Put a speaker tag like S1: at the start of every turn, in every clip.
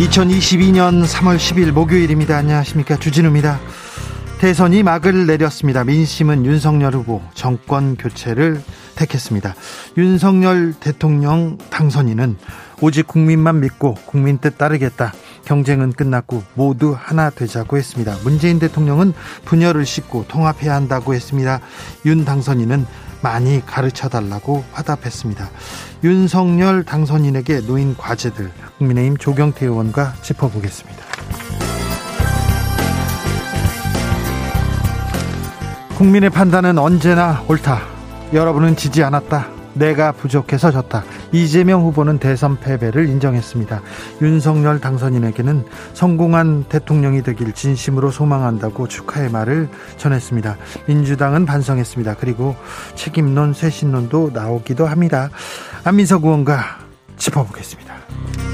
S1: 2022년 3월 10일 목요일입니다. 안녕하십니까. 주진우입니다. 대선이 막을 내렸습니다. 민심은 윤석열 후보 정권 교체를 택했습니다. 윤석열 대통령 당선인은 오직 국민만 믿고 국민 뜻 따르겠다. 경쟁은 끝났고 모두 하나 되자고 했습니다. 문재인 대통령은 분열을 씻고 통합해야 한다고 했습니다. 윤 당선인은 많이 가르쳐 달라고 화답했습니다. 윤석열 당선인에게 놓인 과제들 국민의힘 조경태 의원과 짚어보겠습니다. 국민의 판단은 언제나 옳다. 여러분은 지지 않았다. 내가 부족해서 졌다. 이재명 후보는 대선 패배를 인정했습니다. 윤석열 당선인에게는 성공한 대통령이 되길 진심으로 소망한다고 축하의 말을 전했습니다. 민주당은 반성했습니다. 그리고 책임론, 쇄신론도 나오기도 합니다. 안민석 의원과 짚어보겠습니다.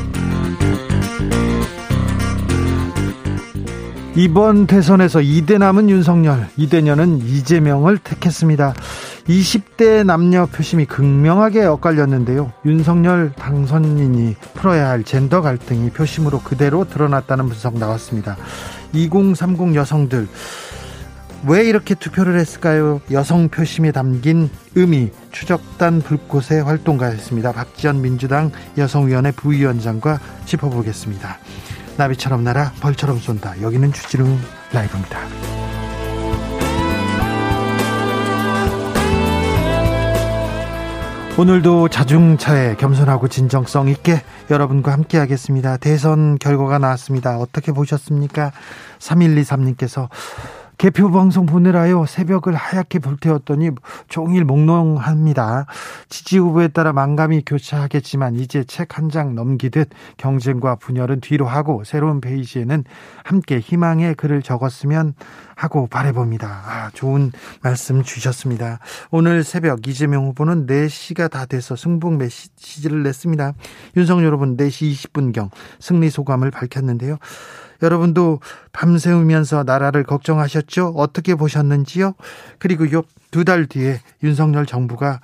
S1: 이번 대선에서 2대 남은 윤석열, 이대녀는 이재명을 택했습니다. 20대 남녀 표심이 극명하게 엇갈렸는데요. 윤석열 당선인이 풀어야 할 젠더 갈등이 표심으로 그대로 드러났다는 분석 나왔습니다. 2030 여성들 왜 이렇게 투표를 했을까요? 여성 표심에 담긴 의미 추적단 불꽃의 활동가였습니다. 박지원 민주당 여성위원회 부위원장과 짚어보겠습니다. 나비처럼 날아 벌처럼 쏜다. 여기는 주지루 라이브입니다. 오늘도 자중차에 겸손하고 진정성 있게 여러분과 함께 하겠습니다. 대선 결과가 나왔습니다. 어떻게 보셨습니까? 3123님께서 개표 방송 보내라요. 새벽을 하얗게 불태웠더니 종일 몽롱합니다. 지지 후보에 따라 망감이 교차하겠지만 이제 책 한 장 넘기듯 경쟁과 분열은 뒤로 하고 새로운 페이지에는 함께 희망의 글을 적었으면 하고 바래봅니다. 아, 좋은 말씀 주셨습니다. 오늘 새벽 이재명 후보는 4시가 다 돼서 승복 메시지를 냈습니다. 윤석 여러분 4시 20분경 승리 소감을 밝혔는데요. 여러분도 밤새우면서 나라를 걱정하셨죠? 어떻게 보셨는지요? 그리고 요 두 달 뒤에 윤석열 정부가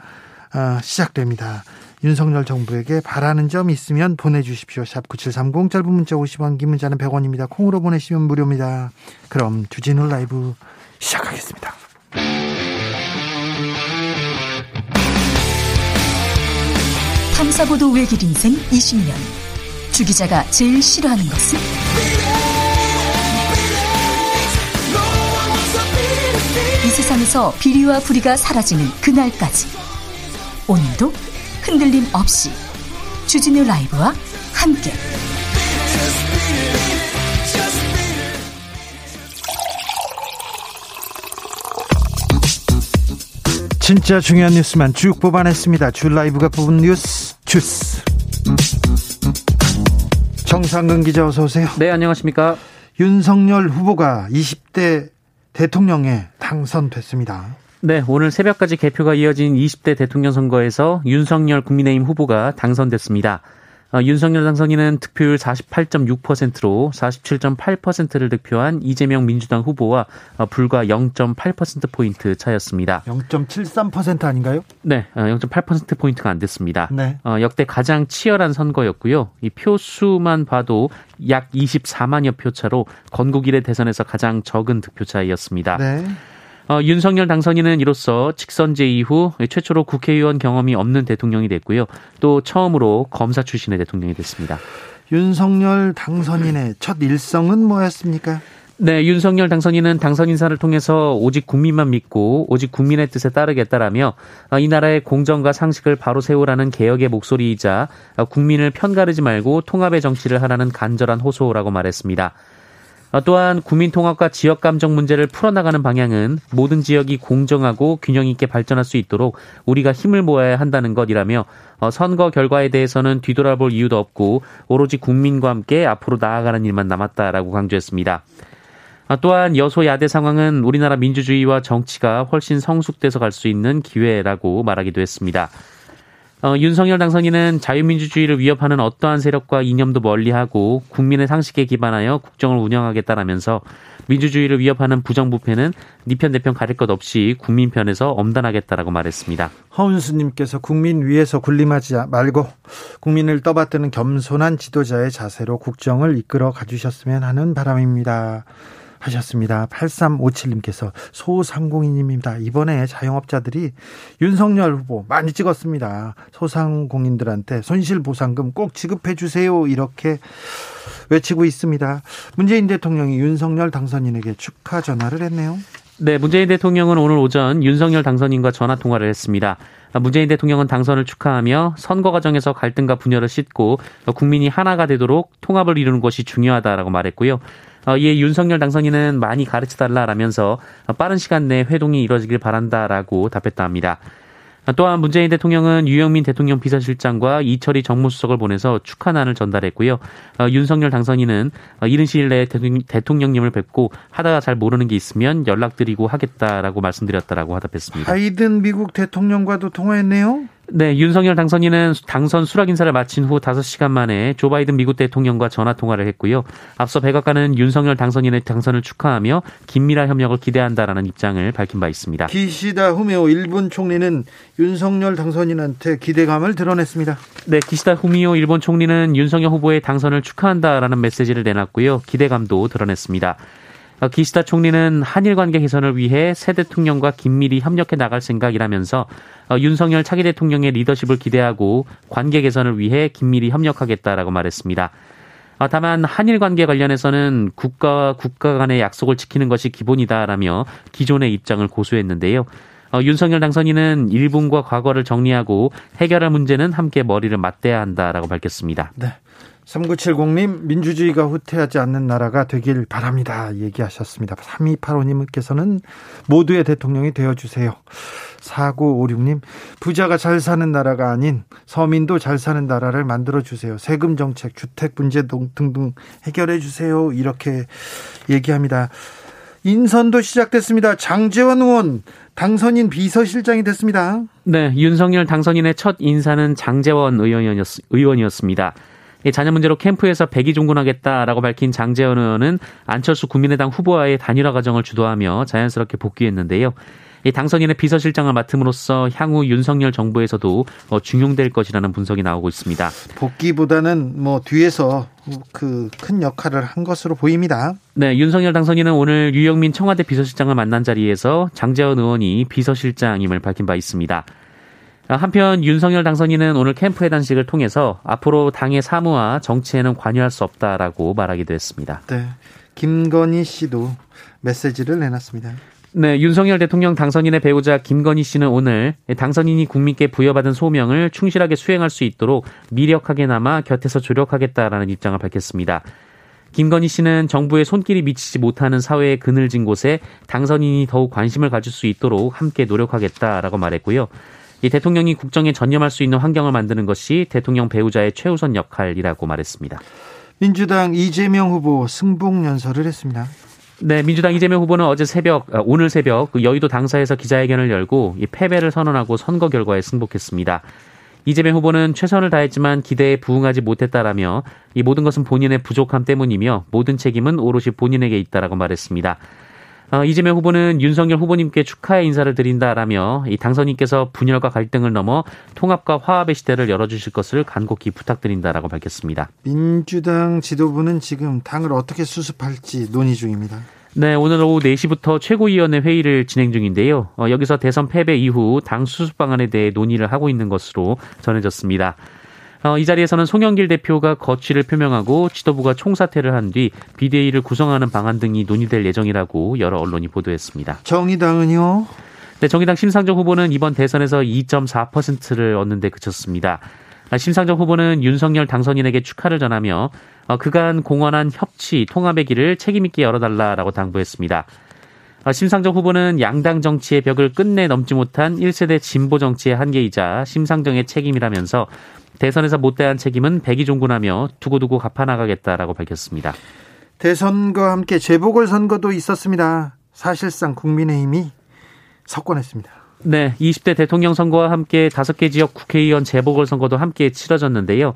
S1: 어, 시작됩니다. 윤석열 정부에게 바라는 점 있으면 보내주십시오. 샵 9730 짧은 문자 50원 긴 문자는 100원입니다. 콩으로 보내시면 무료입니다. 그럼 주진우 라이브 시작하겠습니다.
S2: 탐사보도 외길 인생 20년 주 기자가 제일 싫어하는 것은? 세상에서 비리와 부리가 사라지는 그날까지 오늘도 흔들림 없이 주진우 라이브와 함께
S1: 진짜 중요한 뉴스만 쭉 뽑아냈습니다. 주 라이브가 뽑은 뉴스 주스. 정상근 기자 어서 오세요.
S3: 네, 안녕하십니까?
S1: 윤석열 후보가 20대 대통령에 당선됐습니다.
S3: 네, 오늘 새벽까지 개표가 이어진 20대 대통령 선거에서 윤석열 국민의힘 후보가 당선됐습니다. 어, 윤석열 당선인은 득표율 48.6%로 47.8%를 득표한 이재명 민주당 후보와 어, 불과 0.8%포인트 차였습니다.
S1: 0.73% 아닌가요?
S3: 네, 0.8%포인트가 안 됐습니다.
S1: 네.
S3: 어, 역대 가장 치열한 선거였고요. 이 표수만 봐도 약 24만여 표 차로 건국 이래 대선에서 가장 적은 득표 차이였습니다.
S1: 네.
S3: 어, 윤석열 당선인은 이로써 직선제 이후 최초로 국회의원 경험이 없는 대통령이 됐고요. 또 처음으로 검사 출신의 대통령이 됐습니다.
S1: 윤석열 당선인의 첫 일성은 뭐였습니까?
S3: 네, 윤석열 당선인은 당선 인사를 통해서 오직 국민만 믿고 오직 국민의 뜻에 따르겠다라며 어, 이 나라의 공정과 상식을 바로 세우라는 개혁의 목소리이자 어, 국민을 편가르지 말고 통합의 정치를 하라는 간절한 호소라고 말했습니다. 어, 또한 국민 통합과 지역 감정 문제를 풀어나가는 방향은 모든 지역이 공정하고 균형 있게 발전할 수 있도록 우리가 힘을 모아야 한다는 것이라며 어, 선거 결과에 대해서는 뒤돌아볼 이유도 없고 오로지 국민과 함께 앞으로 나아가는 일만 남았다라고 강조했습니다. 어, 또한 여소야대 상황은 우리나라 민주주의와 정치가 훨씬 성숙돼서 갈 수 있는 기회라고 말하기도 했습니다. 어, 윤석열 당선인은 자유민주주의를 위협하는 어떠한 세력과 이념도 멀리하고 국민의 상식에 기반하여 국정을 운영하겠다라면서 민주주의를 위협하는 부정부패는 니편 내편 가릴 것 없이 국민 편에서 엄단하겠다라고 말했습니다.
S1: 허은수님께서 국민 위에서 군림하지 말고 국민을 떠받드는 겸손한 지도자의 자세로 국정을 이끌어 가주셨으면 하는 바람입니다. 하셨습니다. 8357님께서 소상공인입니다. 이번에 자영업자들이 윤석열 후보 많이 찍었습니다. 소상공인들한테 손실보상금 꼭 지급해 주세요. 이렇게 외치고 있습니다. 문재인 대통령이 윤석열 당선인에게 축하 전화를 했네요.
S3: 네, 문재인 대통령은 오늘 오전 윤석열 당선인과 전화 통화를 했습니다. 문재인 대통령은 당선을 축하하며 선거 과정에서 갈등과 분열을 씻고 국민이 하나가 되도록 통합을 이루는 것이 중요하다라고 말했고요. 어, 이에 윤석열 당선인은 많이 가르쳐달라라면서 빠른 시간 내에 회동이 이뤄지길 바란다라고 답했다 합니다. 또한 문재인 대통령은 유영민 대통령 비서실장과 이철희 정무수석을 보내서 축하난을 전달했고요. 어, 윤석열 당선인은 어, 이른 시일 내에 대통령님을 뵙고 하다가 잘 모르는 게 있으면 연락드리고 하겠다라고 말씀드렸다라고 화답했습니다.
S1: 바이든 미국 대통령과도 통화했네요.
S3: 네, 윤석열 당선인은 당선 수락 인사를 마친 후 5시간 만에 조 바이든 미국 대통령과 전화 통화를 했고요. 앞서 백악관은 윤석열 당선인의 당선을 축하하며 긴밀한 협력을 기대한다라는 입장을 밝힌 바 있습니다.
S1: 기시다 후미오 일본 총리는 윤석열 당선인한테 기대감을 드러냈습니다.
S3: 네, 기시다 후미오 일본 총리는 윤석열 후보의 당선을 축하한다라는 메시지를 내놨고요. 기대감도 드러냈습니다. 어, 기시다 총리는 한일 관계 개선을 위해 새 대통령과 긴밀히 협력해 나갈 생각이라면서 어, 윤석열 차기 대통령의 리더십을 기대하고 관계 개선을 위해 긴밀히 협력하겠다라고 말했습니다. 어, 다만 한일 관계 관련해서는 국가와 국가 간의 약속을 지키는 것이 기본이다라며 기존의 입장을 고수했는데요. 윤석열 당선인은 일본과 과거를 정리하고 해결할 문제는 함께 머리를 맞대야 한다라고 밝혔습니다.
S1: 네. 3970님, 민주주의가 후퇴하지 않는 나라가 되길 바랍니다. 얘기하셨습니다. 3285님께서는 모두의 대통령이 되어주세요. 4956님, 부자가 잘 사는 나라가 아닌 서민도 잘 사는 나라를 만들어주세요. 세금 정책, 주택 문제 등등 해결해주세요. 이렇게 얘기합니다. 인선도 시작됐습니다. 장재원 의원 당선인 비서실장이 됐습니다.
S3: 네, 윤석열 당선인의 첫 인사는 장재원 의원이었습니다. 자녀 문제로 캠프에서 백이 종군하겠다라고 밝힌 장재현 의원은 안철수 국민의당 후보와의 단일화 과정을 주도하며 자연스럽게 복귀했는데요. 당선인의 비서실장을 맡음으로써 향후 윤석열 정부에서도 어, 중용될 것이라는 분석이 나오고 있습니다.
S1: 복귀보다는 뭐 뒤에서 그 큰 역할을 한 것으로 보입니다.
S3: 네, 윤석열 당선인은 오늘 유영민 청와대 비서실장을 만난 자리에서 장재원 의원이 비서실장임을 밝힌 바 있습니다. 한편 윤석열 당선인은 오늘 캠프 회단식을 통해서 앞으로 당의 사무와 정치에는 관여할 수 없다라고 말하기도 했습니다.
S1: 네. 김건희 씨도 메시지를 내놨습니다.
S3: 네, 윤석열 대통령 당선인의 배우자 김건희 씨는 오늘 당선인이 국민께 부여받은 소명을 충실하게 수행할 수 있도록 미력하게 남아 곁에서 조력하겠다라는 입장을 밝혔습니다. 김건희 씨는 정부의 손길이 미치지 못하는 사회의 그늘진 곳에 당선인이 더욱 관심을 가질 수 있도록 함께 노력하겠다라고 말했고요. 이 대통령이 국정에 전념할 수 있는 환경을 만드는 것이 대통령 배우자의 최우선 역할이라고 말했습니다.
S1: 민주당 이재명 후보 승복 연설을 했습니다.
S3: 네, 민주당 이재명 후보는 어제 새벽, 아, 오늘 새벽 그 여의도 당사에서 기자회견을 열고 이 패배를 선언하고 선거 결과에 승복했습니다. 이재명 후보는 최선을 다했지만 기대에 부응하지 못했다라며 이 모든 것은 본인의 부족함 때문이며 모든 책임은 오롯이 본인에게 있다라고 말했습니다. 어, 이재명 후보는 윤석열 후보님께 축하의 인사를 드린다라며 이 당선인께서 분열과 갈등을 넘어 통합과 화합의 시대를 열어주실 것을 간곡히 부탁드린다라고 밝혔습니다.
S1: 민주당 지도부는 지금 당을 어떻게 수습할지 논의 중입니다.
S3: 네, 오늘 오후 4시부터 최고위원회 회의를 진행 중인데요. 어, 여기서 대선 패배 이후 당 수습 방안에 대해 논의를 하고 있는 것으로 전해졌습니다. 어, 이 자리에서는 송영길 대표가 거취를 표명하고 지도부가 총사퇴를 한 뒤 비대위를 구성하는 방안 등이 논의될 예정이라고 여러 언론이 보도했습니다.
S1: 정의당은요?
S3: 네, 정의당 심상정 후보는 이번 대선에서 2.4%를 얻는 데 그쳤습니다. 심상정 후보는 윤석열 당선인에게 축하를 전하며 어, 그간 공헌한 협치, 통합의 길을 책임있게 열어달라라고 당부했습니다. 어, 심상정 후보는 양당 정치의 벽을 끝내 넘지 못한 1세대 진보 정치의 한계이자 심상정의 책임이라면서 대선에서 못다한 책임은 백이종군하며 두고두고 갚아나가겠다라고 밝혔습니다.
S1: 대선과 함께 재보궐선거도 있었습니다. 사실상 국민의힘이 석권했습니다.
S3: 네, 20대 대통령 선거와 함께 다섯 개 지역 국회의원 재보궐 선거도 함께 치러졌는데요.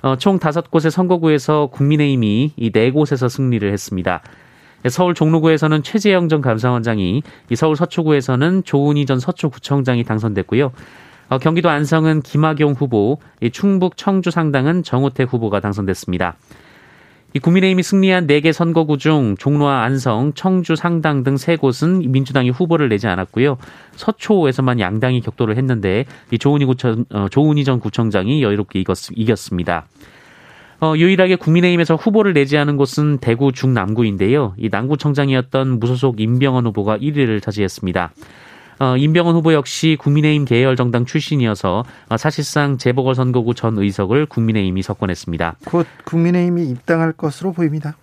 S3: 어, 총 다섯 곳의 선거구에서 국민의힘이 이네 곳에서 승리를 했습니다. 서울 종로구에서는 최재영 전 감사원장이, 이 서울 서초구에서는 조은희 전 서초구청장이 당선됐고요. 어, 경기도 안성은 김학용 후보, 이 충북 청주 상당은 정우택 후보가 당선됐습니다. 이 국민의힘이 승리한 4개 선거구 중 종로와 안성, 청주, 상당 등 3곳은 민주당이 후보를 내지 않았고요. 서초에서만 양당이 격돌을 했는데 이 조은희 구청 어, 조은희 전 구청장이 여유롭게 이겼, 이겼습니다. 어, 유일하게 국민의힘에서 후보를 내지 않은 곳은 대구 중남구인데요. 이 남구청장이었던 무소속 임병헌 후보가 1위를 차지했습니다. 어, 임병헌 후보 역시 국민의힘 계열 정당 출신이어서 어, 사실상 재보궐선거구 전 의석을 국민의힘이 석권했습니다.
S1: 곧 국민의힘이 입당할 것으로 보입니다.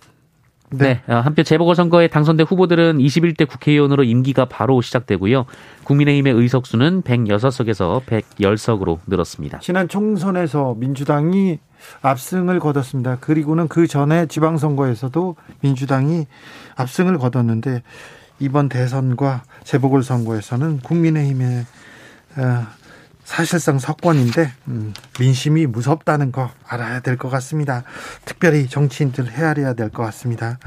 S3: 네. 네. 한편 재보궐선거에 당선된 후보들은 21대 국회의원으로 임기가 바로 시작되고요. 국민의힘의 의석수는 106석에서 110석으로 늘었습니다.
S1: 지난 총선에서 민주당이 압승을 거뒀습니다. 그리고는 그 전에 지방선거에서도 민주당이 압승을 거뒀는데 이번 대선과 재보궐선거에서는 국민의힘의 어, 사실상 석권인데 음, 민심이 무섭다는 거 알아야 될 것 같습니다. 특별히 정치인들 헤아려야 될 것 같습니다.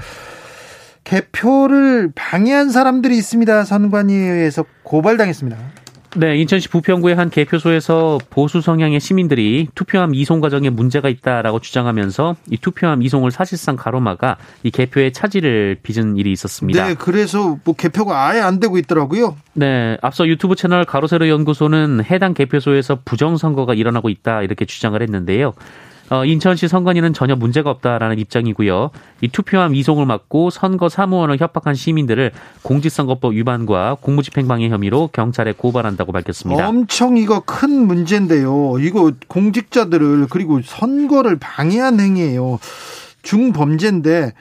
S1: 개표를 방해한 사람들이 있습니다. 선관위에 의해서 고발당했습니다.
S3: 네, 인천시 부평구의 한 개표소에서 보수 성향의 시민들이 투표함 이송 과정에 문제가 있다라고 주장하면서 이 투표함 이송을 사실상 가로막아 이 개표의 차질을 빚은 일이 있었습니다.
S1: 네, 그래서 뭐 개표가 아예 안 되고 있더라고요.
S3: 네, 앞서 유튜브 채널 가로세로 연구소는 해당 개표소에서 부정 선거가 일어나고 있다 이렇게 주장을 했는데요. 어, 인천시 선관위는 전혀 문제가 없다라는 입장이고요. 이 투표함 이송을 막고 선거 사무원을 협박한 시민들을 공직선거법 위반과 공무집행방해 혐의로 경찰에 고발한다고 밝혔습니다.
S1: 엄청 이거 큰 문제인데요. 이거 공직자들을 그리고 선거를 방해한 행위예요. 중범죄인데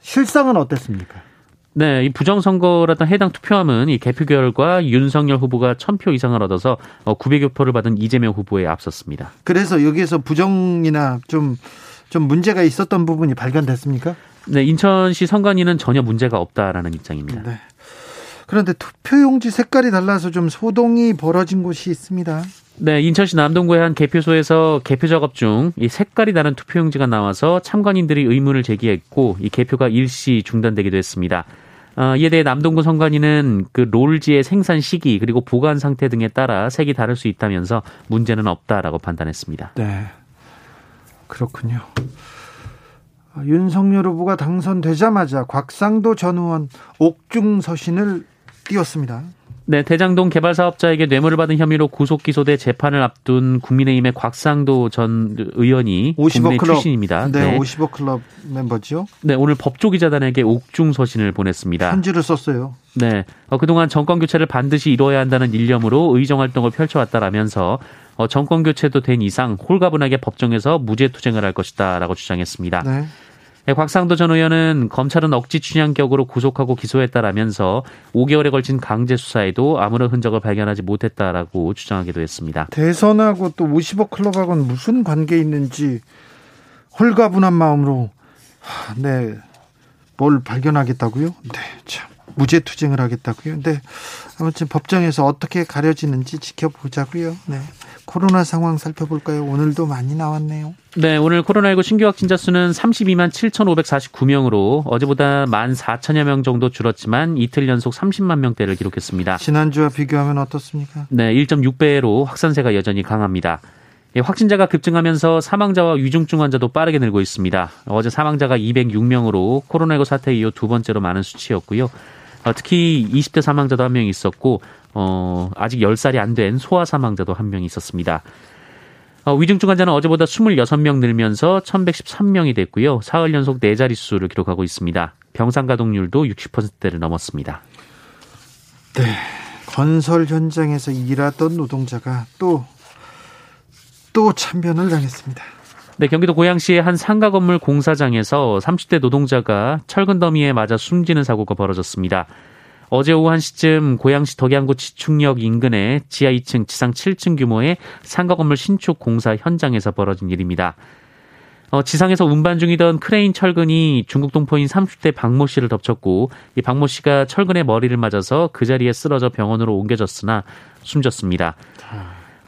S1: 실상은 어땠습니까?
S3: 네, 이 부정선거라던 해당 투표함은 이 개표 결과 윤석열 후보가 1000표 이상을 얻어서 900여 어, 표를 받은 이재명 후보에 앞섰습니다.
S1: 그래서 여기에서 부정이나 좀, 좀 문제가 있었던 부분이 발견됐습니까?
S3: 네, 인천시 선관위는 전혀 문제가 없다라는 입장입니다. 네.
S1: 그런데 투표용지 색깔이 달라서 좀 소동이 벌어진 곳이 있습니다.
S3: 네, 인천시 남동구의 한 개표소에서 개표 작업 중 이 색깔이 다른 투표용지가 나와서 참관인들이 의문을 제기했고 이 개표가 일시 중단되기도 했습니다. 어, 이에 대해 남동구 선관위는 그 롤지의 생산 시기 그리고 보관 상태 등에 따라 색이 다를 수 있다면서 문제는 없다라고 판단했습니다.
S1: 네. 그렇군요. 윤석열 후보가 당선되자마자 곽상도 전 의원 옥중 서신을 띄웠습니다.
S3: 네, 대장동 개발 사업자에게 뇌물을 받은 혐의로 구속 기소돼 재판을 앞둔 국민의힘의 곽상도 전 의원이 50억 클럽 출신입니다.
S1: 네, 네, 50억 클럽 멤버죠.
S3: 네, 오늘 법조 기자단에게 옥중 서신을 보냈습니다.
S1: 편지를 썼어요.
S3: 네, 어, 그동안 정권 교체를 반드시 이뤄야 한다는 일념으로 의정 활동을 펼쳐왔다라면서 어, 정권 교체도 된 이상 홀가분하게 법정에서 무죄 투쟁을 할 것이다라고 주장했습니다. 네. 네, 곽상도 전 의원은 검찰은 억지 춘향격으로 구속하고 기소했다라면서 5개월에 걸친 강제 수사에도 아무런 흔적을 발견하지 못했다라고 주장하기도 했습니다.
S1: 대선하고 또 50억 클럽하고는 무슨 관계 있는지 홀가분한 마음으로 네. 뭘 발견하겠다고요? 네, 참 무죄 투쟁을 하겠다고요. 네. 아무튼 법정에서 어떻게 가려지는지 지켜보자고요. 네. 코로나 상황 살펴볼까요? 오늘도 많이 나왔네요.
S3: 네, 오늘 코로나19 신규 확진자 수는 32만 7,549명으로 어제보다 1만 4천여 명 정도 줄었지만 이틀 연속 30만 명대를 기록했습니다.
S1: 지난주와 비교하면 어떻습니까?
S3: 네, 1.6배로 확산세가 여전히 강합니다. 예, 확진자가 급증하면서 사망자와 위중증 환자도 빠르게 늘고 있습니다. 어제 사망자가 206명으로 코로나19 사태 이후 두 번째로 많은 수치였고요. 어, 특히 20대 사망자도 한 명 있었고 어, 아직 10살이 안 된 소아 사망자도 한 명 있었습니다. 어, 위중증 환자는 어제보다 26명 늘면서 1113명이 됐고요. 사흘 연속 4자릿수를 기록하고 있습니다. 병상 가동률도 60%대를 넘었습니다.
S1: 네. 건설 현장에서 일하던 노동자가 또 또 참변을 당했습니다.
S3: 네, 경기도 고양시의 한 상가 건물 공사장에서 30대 노동자가 철근 더미에 맞아 숨지는 사고가 벌어졌습니다. 어제 오후 1시쯤 고양시 덕양구 지축역 인근의 지하 2층, 지상 7층 규모의 상가 건물 신축 공사 현장에서 벌어진 일입니다. 어, 지상에서 운반 중이던 크레인 철근이 중국 동포인 30대 박모 씨를 덮쳤고 이 박모 씨가 철근의 머리를 맞아서 그 자리에 쓰러져 병원으로 옮겨졌으나 숨졌습니다.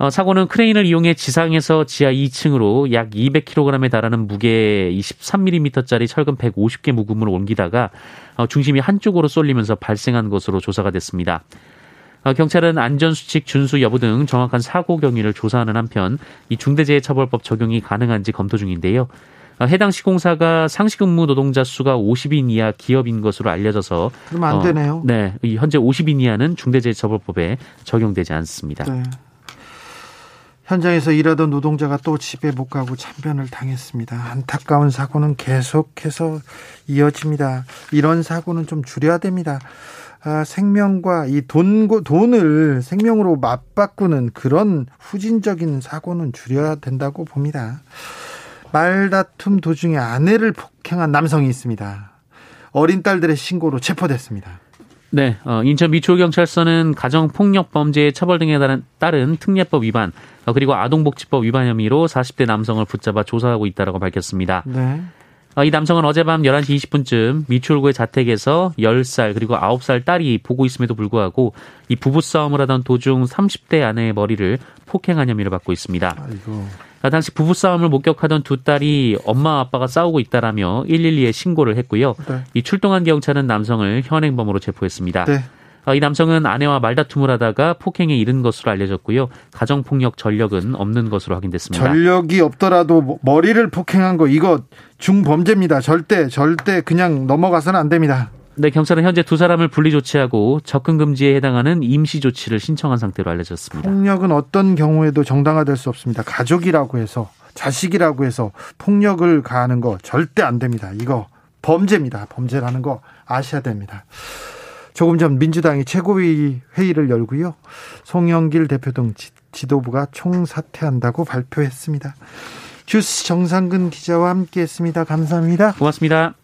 S3: 어, 사고는 크레인을 이용해 지상에서 지하 2층으로 약 200kg에 달하는 무게 23mm짜리 철근 150개 무금을 옮기다가 어, 중심이 한쪽으로 쏠리면서 발생한 것으로 조사가 됐습니다. 어, 경찰은 안전수칙 준수 여부 등 정확한 사고 경위를 조사하는 한편 이 중대재해처벌법 적용이 가능한지 검토 중인데요. 어, 해당 시공사가 상시근무 노동자 수가 50인 이하 기업인 것으로 알려져서
S1: 그럼 안 되네요.
S3: 어, 네, 현재 50인 이하는 중대재해처벌법에 적용되지 않습니다. 네.
S1: 현장에서 일하던 노동자가 또 집에 못 가고 참변을 당했습니다. 안타까운 사고는 계속해서 이어집니다. 이런 사고는 좀 줄여야 됩니다. 아, 생명과 이 돈, 돈을 생명으로 맞바꾸는 그런 후진적인 사고는 줄여야 된다고 봅니다. 말다툼 도중에 아내를 폭행한 남성이 있습니다. 어린 딸들의 신고로 체포됐습니다.
S3: 네, 어, 인천 미추홀경찰서는 가정폭력범죄 처벌 등에 따른, 따른 특례법 위반, 어, 그리고 아동복지법 위반 혐의로 40대 남성을 붙잡아 조사하고 있다고 밝혔습니다. 네. 어, 이 남성은 어젯밤 11시 20분쯤 미추홀구의 자택에서 10살 그리고 9살 딸이 보고 있음에도 불구하고 이 부부싸움을 하던 도중 30대 아내의 머리를 폭행한 혐의를 받고 있습니다. 아이고. 어, 당시 부부싸움을 목격하던 두 딸이 엄마 아빠가 싸우고 있다라며 112에 신고를 했고요. 네. 이 출동한 경찰은 남성을 현행범으로 체포했습니다. 네. 어, 이 남성은 아내와 말다툼을 하다가 폭행에 이른 것으로 알려졌고요. 가정폭력 전력은 없는 것으로 확인됐습니다.
S1: 전력이 없더라도 머리를 폭행한 거 이거 중범죄입니다. 절대 절대 그냥 넘어가서는 안 됩니다.
S3: 네, 경찰은 현재 두 사람을 분리 조치하고 접근 금지에 해당하는 임시 조치를 신청한 상태로 알려졌습니다.
S1: 폭력은 어떤 경우에도 정당화될 수 없습니다. 가족이라고 해서 자식이라고 해서 폭력을 가하는 거 절대 안 됩니다. 이거 범죄입니다. 범죄라는 거 아셔야 됩니다. 조금 전 민주당이 최고위 회의를 열고요. 송영길 대표 등 지 도부가 총사퇴한다고 발표했습니다. 주스 정상근 기자와 함께했습니다. 감사합니다.
S3: 고맙습니다.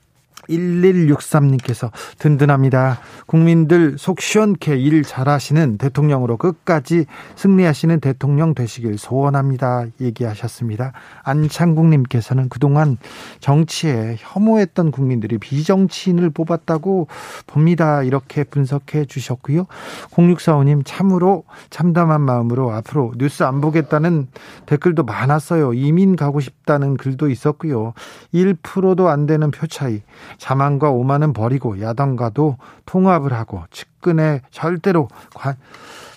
S1: 1163님께서 든든합니다. 국민들 속 시원케 일 잘하시는 대통령으로 끝까지 승리하시는 대통령 되시길 소원합니다. 얘기하셨습니다. 안창국님께서는 그동안 정치에 혐오했던 국민들이 비정치인을 뽑았다고 봅니다. 이렇게 분석해 주셨고요. 0645님 참으로 참담한 마음으로 앞으로 뉴스 안 보겠다는 댓글도 많았어요. 이민 가고 싶다는 글도 있었고요. 1%도 안 되는 표 차이. 자만과 오만은 버리고 야당과도 통합을 하고 측근에 절대로 관,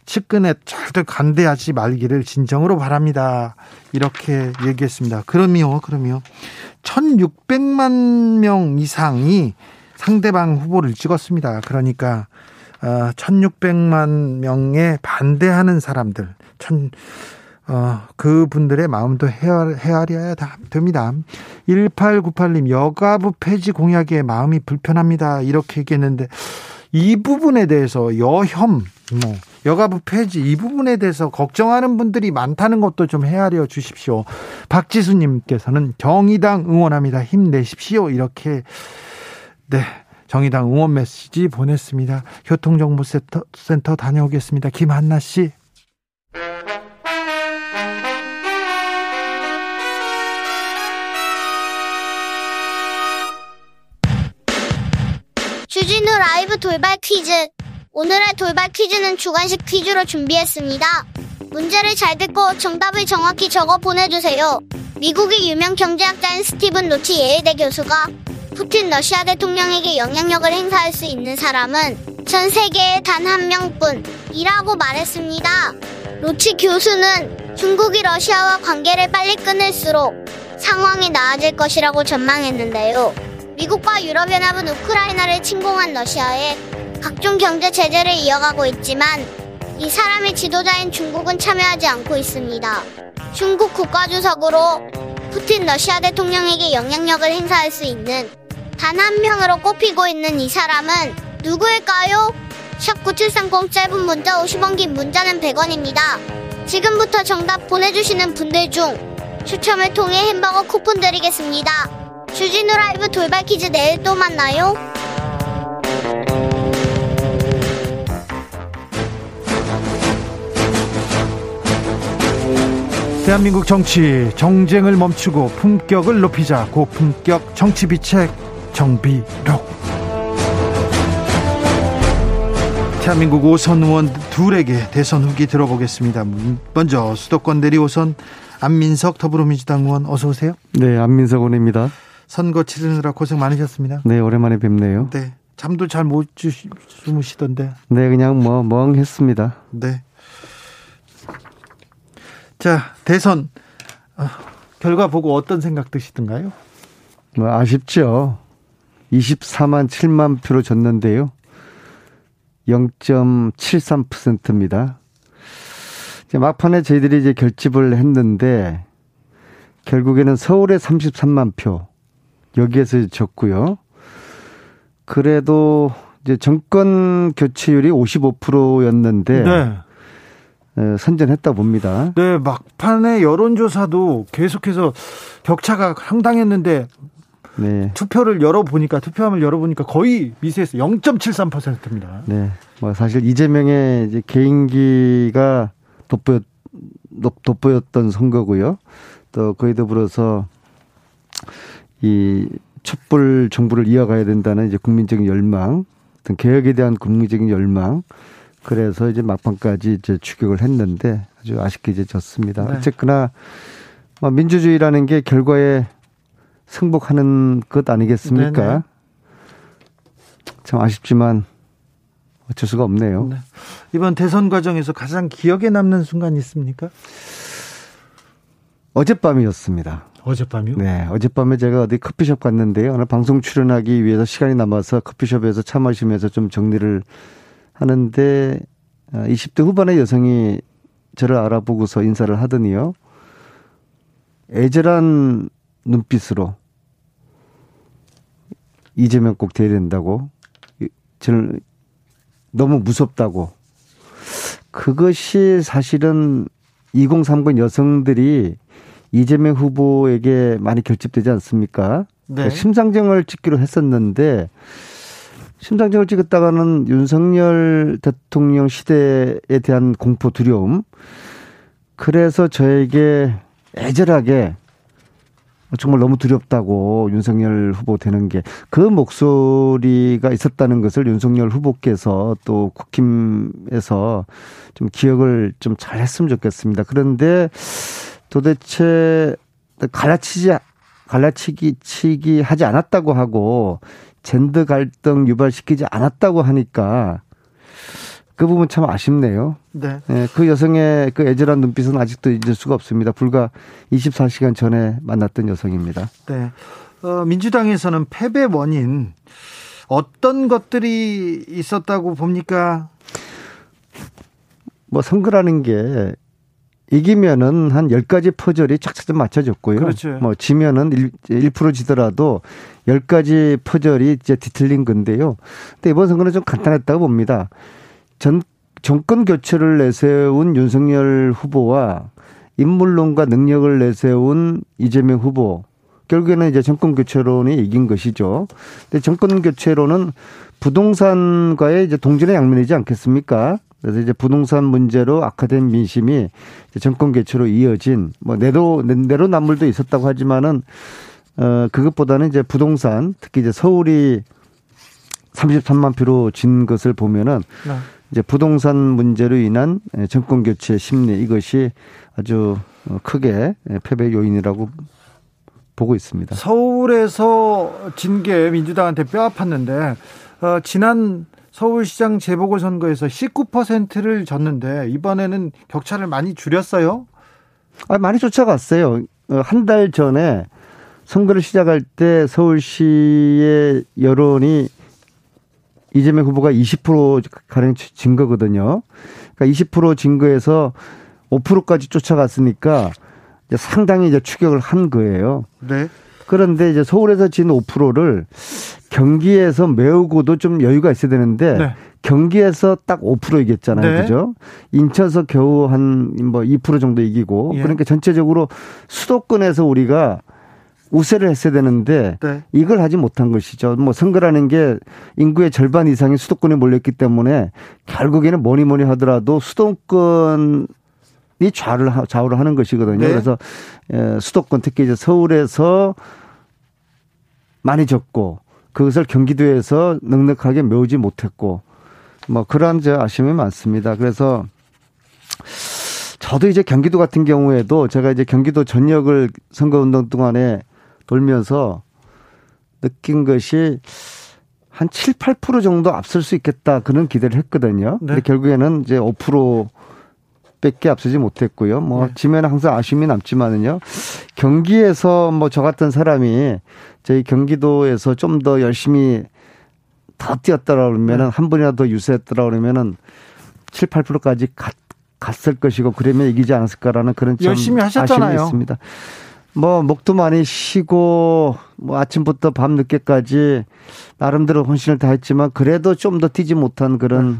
S1: 측근에 절대 관대하지 말기를 진정으로 바랍니다. 이렇게 얘기했습니다. 그럼요, 그럼요. 1600만 명 이상이 상대방 후보를 찍었습니다. 그러니까 1600만 어, 명에 반대하는 사람들, 어, 그 분들의 마음도 헤아려, 헤아려야 됩니다. 1898님, 여가부 폐지 공약에 마음이 불편합니다. 이렇게 얘기했는데, 이 부분에 대해서 여혐, 뭐, 여가부 폐지 이 부분에 대해서 걱정하는 분들이 많다는 것도 좀 헤아려 주십시오. 박지수님께서는 정의당 응원합니다. 힘내십시오. 이렇게, 네. 정의당 응원 메시지 보냈습니다. 교통정보센터 센터 다녀오겠습니다. 김한나 씨.
S4: 주진우 라이브 돌발 퀴즈. 오늘의 돌발 퀴즈는 주관식 퀴즈로 준비했습니다. 문제를 잘 듣고 정답을 정확히 적어 보내주세요. 미국의 유명 경제학자인 스티븐 로치 예일대 교수가 푸틴 러시아 대통령에게 영향력을 행사할 수 있는 사람은 전 세계에 단 한 명뿐이라고 말했습니다. 로치 교수는 중국이 러시아와 관계를 빨리 끊을수록 상황이 나아질 것이라고 전망했는데요. 미국과 유럽연합은 우크라이나를 침공한 러시아에 각종 경제 제재를 이어가고 있지만 이 사람의 지도자인 중국은 참여하지 않고 있습니다. 중국 국가주석으로 푸틴 러시아 대통령에게 영향력을 행사할 수 있는 단 한 명으로 꼽히고 있는 이 사람은 누구일까요? 샵9730 짧은 문자 50원 긴 문자는 100원입니다. 지금부터 정답 보내주시는 분들 중 추첨을 통해 햄버거 쿠폰 드리겠습니다. 주진우 라이브 돌발 퀴즈 내일 또 만나요.
S1: 대한민국 정치 정쟁을 멈추고 품격을 높이자 고품격 정치 비책 정비록 대한민국 오선 의원 둘에게 대선 후기 들어보겠습니다. 먼저 수도권 내리 오선 안민석 더불어민주당 의원 어서 오세요.
S5: 네, 안민석 의원입니다.
S1: 선거 치르느라 고생 많으셨습니다.
S5: 네, 오랜만에 뵙네요.
S1: 네, 잠도 잘 못 주무시던데.
S5: 네, 그냥 뭐 멍했습니다.
S1: 네. 자, 대선 어, 결과 보고 어떤 생각 드시던가요?
S5: 뭐 아쉽죠. 24만 7만 표로 졌는데요. 0.73%입니다. 이제 막판에 저희들이 이제 결집을 했는데 결국에는 서울에 33만 표 여기에서 졌고요. 그래도 이제 정권 교체율이 55%였는데 네. 선전했다 봅니다.
S1: 네, 막판에 여론조사도 계속해서 격차가 상당했는데 네. 투표를 열어보니까 투표함을 열어보니까 거의 미세했어 0.73%입니다.
S5: 네, 뭐 사실 이재명의 이제 개인기가 돋보였 돋보였던 선거고요. 또 거의 더불어서 이 촛불 정부를 이어가야 된다는 이제 국민적인 열망, 어떤 개혁에 대한 국민적인 열망. 그래서 이제 막판까지 이제 추격을 했는데 아주 아쉽게 이제 졌습니다. 네. 어쨌거나 뭐 민주주의라는 게 결과에 승복하는 것 아니겠습니까? 네네. 참 아쉽지만 어쩔 수가 없네요. 네.
S1: 이번 대선 과정에서 가장 기억에 남는 순간이 있습니까?
S5: 어젯밤이었습니다.
S1: 어젯밤이요?
S5: 네. 어젯밤에 제가 어디 커피숍 갔는데요. 오늘 방송 출연하기 위해서 시간이 남아서 커피숍에서 차 마시면서 좀 정리를 하는데 20대 어, 후반의 여성이 저를 알아보고서 인사를 하더니요. 애절한 눈빛으로 이재명 꼭 돼야 된다고 저는 너무 무섭다고 그것이 사실은 2030 여성들이 이재명 후보에게 많이 결집되지 않습니까? 네. 그러니까 심상정을 찍기로 했었는데 심상정을 찍었다가는 윤석열 대통령 시대에 대한 공포 두려움 그래서 저에게 애절하게 정말 너무 두렵다고 윤석열 후보 되는 게 그 목소리가 있었다는 것을 윤석열 후보께서 또 국힘에서 좀 기억을 좀 잘 했으면 좋겠습니다. 그런데 도대체 갈라치지 갈라치기 치기 하지 않았다고 하고 젠더 갈등 유발시키지 않았다고 하니까 그 부분 참 아쉽네요. 네. 네. 그 여성의 그 애절한 눈빛은 아직도 잊을 수가 없습니다. 불과 24시간 전에 만났던 여성입니다.
S1: 네. 어, 민주당에서는 패배 원인 어떤 것들이 있었다고 봅니까?
S5: 뭐 선거라는 게 이기면은 한 10가지 퍼즐이 착착 맞춰졌고요. 그렇죠. 뭐 지면은 1, 1% 지더라도 10가지 퍼즐이 이제 뒤틀린 건데요. 근데 이번 선거는 좀 간단했다고 봅니다. 전 정권 교체를 내세운 윤석열 후보와 인물론과 능력을 내세운 이재명 후보 결국에는 이제 정권 교체론이 이긴 것이죠. 근데 정권 교체론은 부동산과의 이제 동전의 양면이지 않겠습니까? 그래서 이제 부동산 문제로 악화된 민심이 정권 교체로 이어진 뭐 내로 내로 남물도 있었다고 하지만은 어 그것보다는 이제 부동산 특히 이제 서울이 33만 표로 진 것을 보면은 네. 이제 부동산 문제로 인한 정권 교체 심리 이것이 아주 크게 패배 요인이라고 보고 있습니다.
S1: 서울에서 진 게 민주당한테 뼈 아팠는데 어, 지난 서울시장 재보궐선거에서 19%를 졌는데 이번에는 격차를 많이 줄였어요?
S5: 아, 많이 쫓아갔어요. 어, 한달 전에 선거를 시작할 때 서울시의 여론이 이재명 후보가 20% 가량 진 거거든요. 그러니까 20% 증거에서 5%까지 쫓아갔으니까 이제 상당히 이제 추격을 한 거예요. 네. 그런데 이제 서울에서 진 5%를 경기에서 메우고도 좀 여유가 있어야 되는데 네. 경기에서 딱 5% 이겼잖아요. 네. 그죠? 인천서 겨우 한 뭐 2% 정도 이기고 예. 그러니까 전체적으로 수도권에서 우리가 우세를 했어야 되는데 네. 이걸 하지 못한 것이죠. 뭐 선거라는 게 인구의 절반 이상이 수도권에 몰렸기 때문에 결국에는 뭐니 뭐니 하더라도 수도권 이 좌를 좌우를 하는 것이거든요. 네. 그래서 수도권 특히 이제 서울에서 많이 졌고 그것을 경기도에서 넉넉하게 메우지 못했고 뭐 그러한 저 아쉬움이 많습니다. 그래서 저도 이제 경기도 같은 경우에도 제가 이제 경기도 전역을 선거운동 동안에 돌면서 느낀 것이 한 7, 8% 정도 앞설 수 있겠다 그런 기대를 했거든요. 네. 근데 결국에는 이제 5% 밖에 앞서지 못했고요. 뭐 네. 지면 항상 아쉬움이 남지만은요. 경기에서 뭐 저 같은 사람이 저희 경기도에서 좀 더 열심히 더 뛰었더라 그러면은 네. 한 번이라도 더 유세했더라 그러면은 7, 8%까지 갔, 갔을 것이고 그러면 이기지 않았을까라는 그런
S1: 열심히 하셨잖아요.
S5: 아쉬움이 있습니다. 뭐 목도 많이 쉬고 뭐 아침부터 밤 늦게까지 나름대로 혼신을 다했지만 그래도 좀 더 뛰지 못한 그런 네.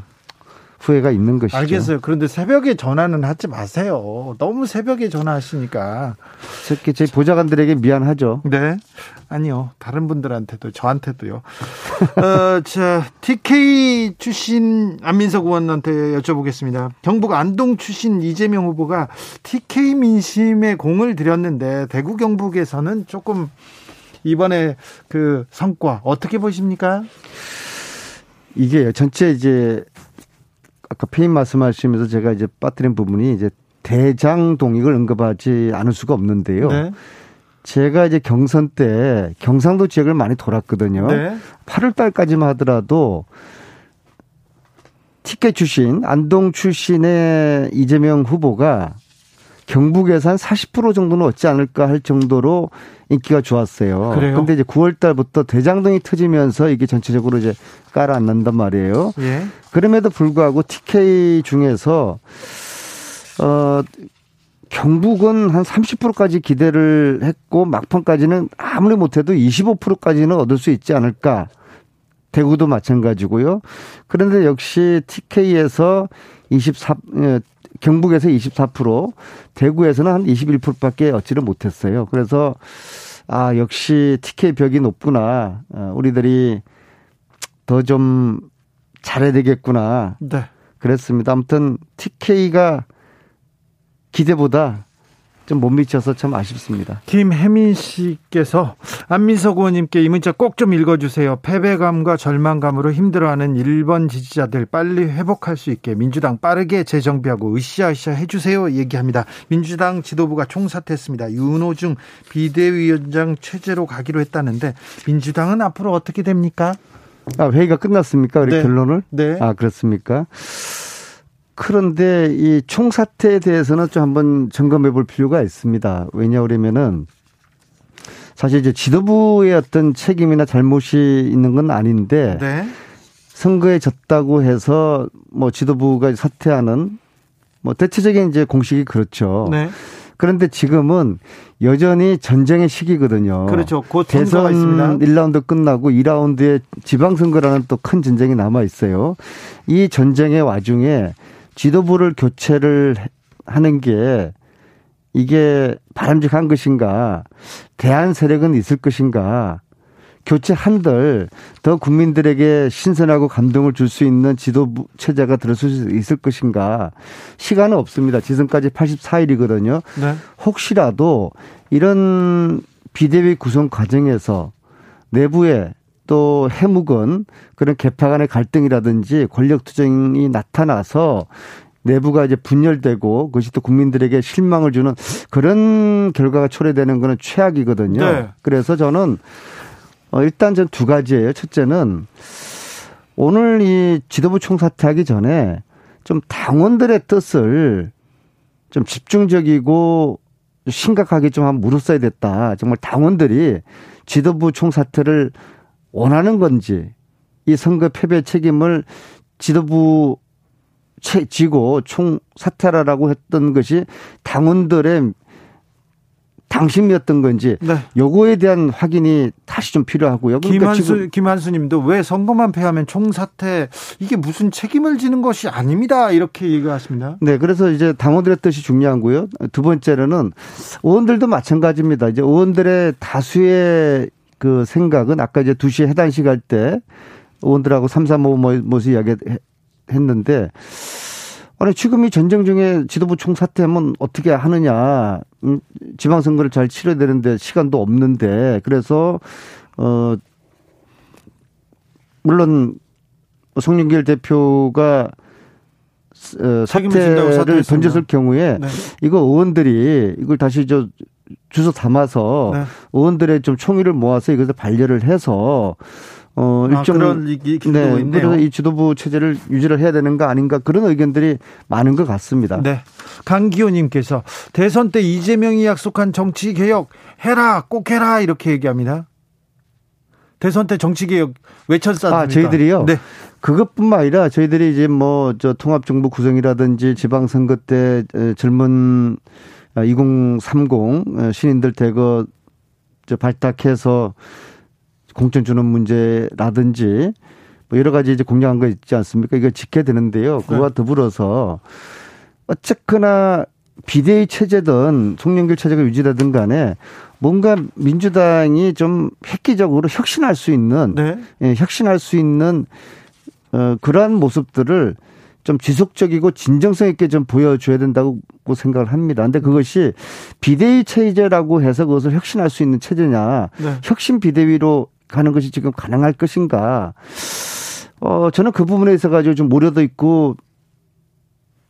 S5: 후회가 있는 것이죠.
S1: 알겠어요. 그런데 새벽에 전화는 하지 마세요. 너무 새벽에 전화하시니까.
S5: 특히 제 보좌관들에게 미안하죠.
S1: 네. 아니요. 다른 분들한테도 저한테도요. 어, 자, TK 출신 안민석 의원한테 여쭤보겠습니다. 경북 안동 출신 이재명 후보가 TK 민심에 공을 들였는데 대구 경북에서는 조금 이번에 그 성과 어떻게 보십니까?
S5: 이게 전체 이제 아까 페인 말씀하시면서 제가 이제 빠뜨린 부분이 이제 대장 동익을 언급하지 않을 수가 없는데요. 네. 제가 이제 경선 때 경상도 지역을 많이 돌았거든요. 네. 8월 달까지만 하더라도 티켓 출신, 안동 출신의 이재명 후보가 경북에서 한 40% 정도는 얻지 않을까 할 정도로 인기가 좋았어요. 그래요? 근데 이제 9월 달부터 대장동이 터지면서 이게 전체적으로 이제 깔아앉는단 말이에요. 예. 그럼에도 불구하고 TK 중에서 어 경북은 한 30%까지 기대를 했고 막판까지는 아무리 못해도 25%까지는 얻을 수 있지 않을까. 대구도 마찬가지고요. 그런데 역시 TK에서 24 경북에서 24%, 대구에서는 한 21%밖에 얻지를 못했어요. 그래서 아 역시 TK 벽이 높구나. 어, 우리들이 더 좀 잘해야 되겠구나. 네. 그랬습니다. 아무튼 TK가 기대보다 좀 못 미쳐서 참 아쉽습니다.
S1: 김혜민 씨께서 안민석 의원님께 이 문자 꼭 좀 읽어주세요. 패배감과 절망감으로 힘들어하는 1번 지지자들 빨리 회복할 수 있게 민주당 빠르게 재정비하고 으쌰으쌰 해주세요. 얘기합니다. 민주당 지도부가 총사퇴했습니다. 윤호중 비대위원장 체제로 가기로 했다는데 민주당은 앞으로 어떻게 됩니까?
S5: 아, 회의가 끝났습니까? 우리 네. 결론을?
S1: 네.
S5: 아, 그렇습니까? 그런데 이 총사태에 대해서는 좀 한번 점검해 볼 필요가 있습니다. 왜냐 그러면은 사실 이제 지도부의 어떤 책임이나 잘못이 있는 건 아닌데 네. 선거에 졌다고 해서 뭐 지도부가 사퇴하는 뭐 대체적인 이제 공식이 그렇죠. 네. 그런데 지금은 여전히 전쟁의 시기거든요.
S1: 그렇죠. 곧
S5: 대선 있습니다. 1라운드 끝나고 2라운드에 지방선거라는 또 큰 전쟁이 남아 있어요. 이 전쟁의 와중에 지도부를 교체를 하는 게 이게 바람직한 것인가, 대안 세력은 있을 것인가, 교체 한들 더 국민들에게 신선하고 감동을 줄 수 있는 지도부 체제가 들어설 수 있을 것인가 시간은 없습니다. 지금까지 84일이거든요. 네. 혹시라도 이런 비대위 구성 과정에서 내부에 또 해묵은 그런 개파 간의 갈등이라든지 권력 투쟁이 나타나서 내부가 이제 분열되고 그것이 또 국민들에게 실망을 주는 그런 결과가 초래되는 거는 최악이거든요. 네. 그래서 저는 어 일단 전 두 가지예요. 첫째는 오늘 이 지도부 총사퇴하기 전에 좀 당원들의 뜻을 좀 집중적이고 심각하게 좀 한번 물었어야 됐다. 정말 당원들이 지도부 총사퇴를 원하는 건지 이 선거 패배 책임을 지도부 채 지고 총 사퇴라라고 했던 것이 당원들의 당심이었던 건지 네. 요거에 대한 확인이 다시 좀 필요하고요.
S1: 그러니까 김한수 김한수님도 왜 선거만 패하면 총사퇴 이게 무슨 책임을 지는 것이 아닙니다 이렇게 얘기하십니다.
S5: 네, 그래서 이제 당원들의 뜻이 중요하고요. 두 번째로는 의원들도 마찬가지입니다. 이제 의원들의 다수의 그 생각은 아까 이제 2시에 해단식 할 때 의원들하고 3, 3, 5 모습 이야기 했는데 아니 지금 이 전쟁 중에 지도부 총사퇴하면 어떻게 하느냐 음, 지방선거를 잘 치러야 되는데 시간도 없는데 그래서 어 물론 송영길 대표가 어, 사퇴를 던졌을 경우에 네. 이거 의원들이 이걸 다시 저 주소 담아서 네. 의원들의 좀 총의를 모아서 이것을 반려를 해서
S1: 어 아, 일정 아, 그런
S5: 기도 네, 있네요. 그래서 이 지도부 체제를 유지를 해야 되는 거 아닌가 그런 의견들이 많은 것 같습니다.
S1: 네. 강기호님께서 대선 때 이재명이 약속한 정치 개혁 해라 꼭 해라 이렇게 얘기합니다. 대선 때 정치 개혁 외쳤지 않습니까?
S5: 아, 저희들이요. 네. 그것뿐만 아니라 저희들이 이제 뭐 저 통합 정부 구성이라든지 지방 선거 때 젊은 2030 신인들 대거 저 발탁해서 공천 주는 문제라든지 뭐 여러 가지 이제 공략한 거 있지 않습니까? 이거 지켜야 되는데요. 그와 네. 더불어서 어쨌거나 비대위 체제든 송영길 체제가 유지되든 간에 뭔가 민주당이 좀 획기적으로 혁신할 수 있는 네. 예, 혁신할 수 있는 어 그러한 모습들을 좀 지속적이고 진정성 있게 좀 보여줘야 된다고 생각을 합니다. 근데 그것이 비대위 체제라고 해서 그것을 혁신할 수 있는 체제냐, 네. 혁신 비대위로 가는 것이 지금 가능할 것인가. 어, 저는 그 부분에 있어 가지고 좀 우려도 있고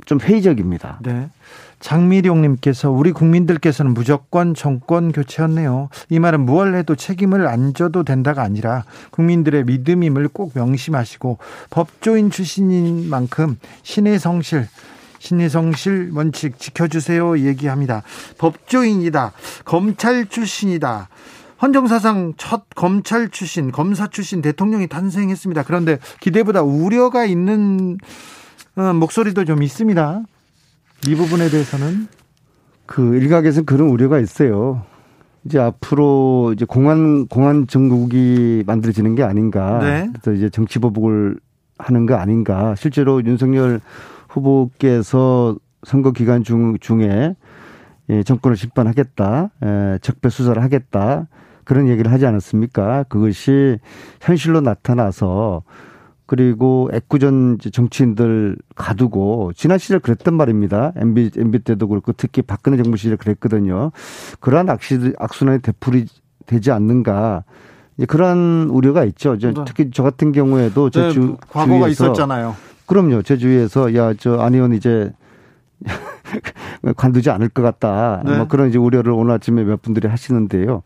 S5: 좀 회의적입니다.
S1: 네. 장미룡님께서 우리 국민들께서는 무조건 정권 교체였네요. 이 말은 무얼 해도 책임을 안 져도 된다가 아니라 국민들의 믿음임을 꼭 명심하시고 법조인 출신인 만큼 신의 성실 신의 성실 원칙 지켜주세요 얘기합니다. 법조인이다. 검찰 출신이다. 헌정사상 첫 검찰 출신, 검사 출신 대통령이 탄생했습니다. 그런데 기대보다 우려가 있는 어, 목소리도 좀 있습니다. 이 부분에 대해서는
S5: 그 일각에서는 그런 우려가 있어요. 이제 앞으로 이제 공안 공안 정국이 만들어지는 게 아닌가. 네. 그래서 이제 정치 보복을 하는 거 아닌가. 실제로 윤석열 후보께서 선거 기간 중 중에 예, 정권을 심판하겠다, 에, 적폐 수사를 하겠다 그런 얘기를 하지 않았습니까? 그것이 현실로 나타나서 그리고 애꿎은 정치인들 가두고 지난 시절 그랬단 말입니다. MB MB 때도 그렇고 특히 박근혜 정부 시절 그랬거든요. 그러한 악시 악순환이 되풀이 되지 않는가. 그러한 우려가 있죠. 네. 특히 저 같은 경우에도 제 네, 주,
S1: 과거가 주위에서 있었잖아요.
S5: 그럼요. 제 주위에서 야 저안 의원 이제 관두지 않을 것 같다. 네. 뭐 그런 이제 우려를 오늘 아침에 몇 분들이 하시는데요.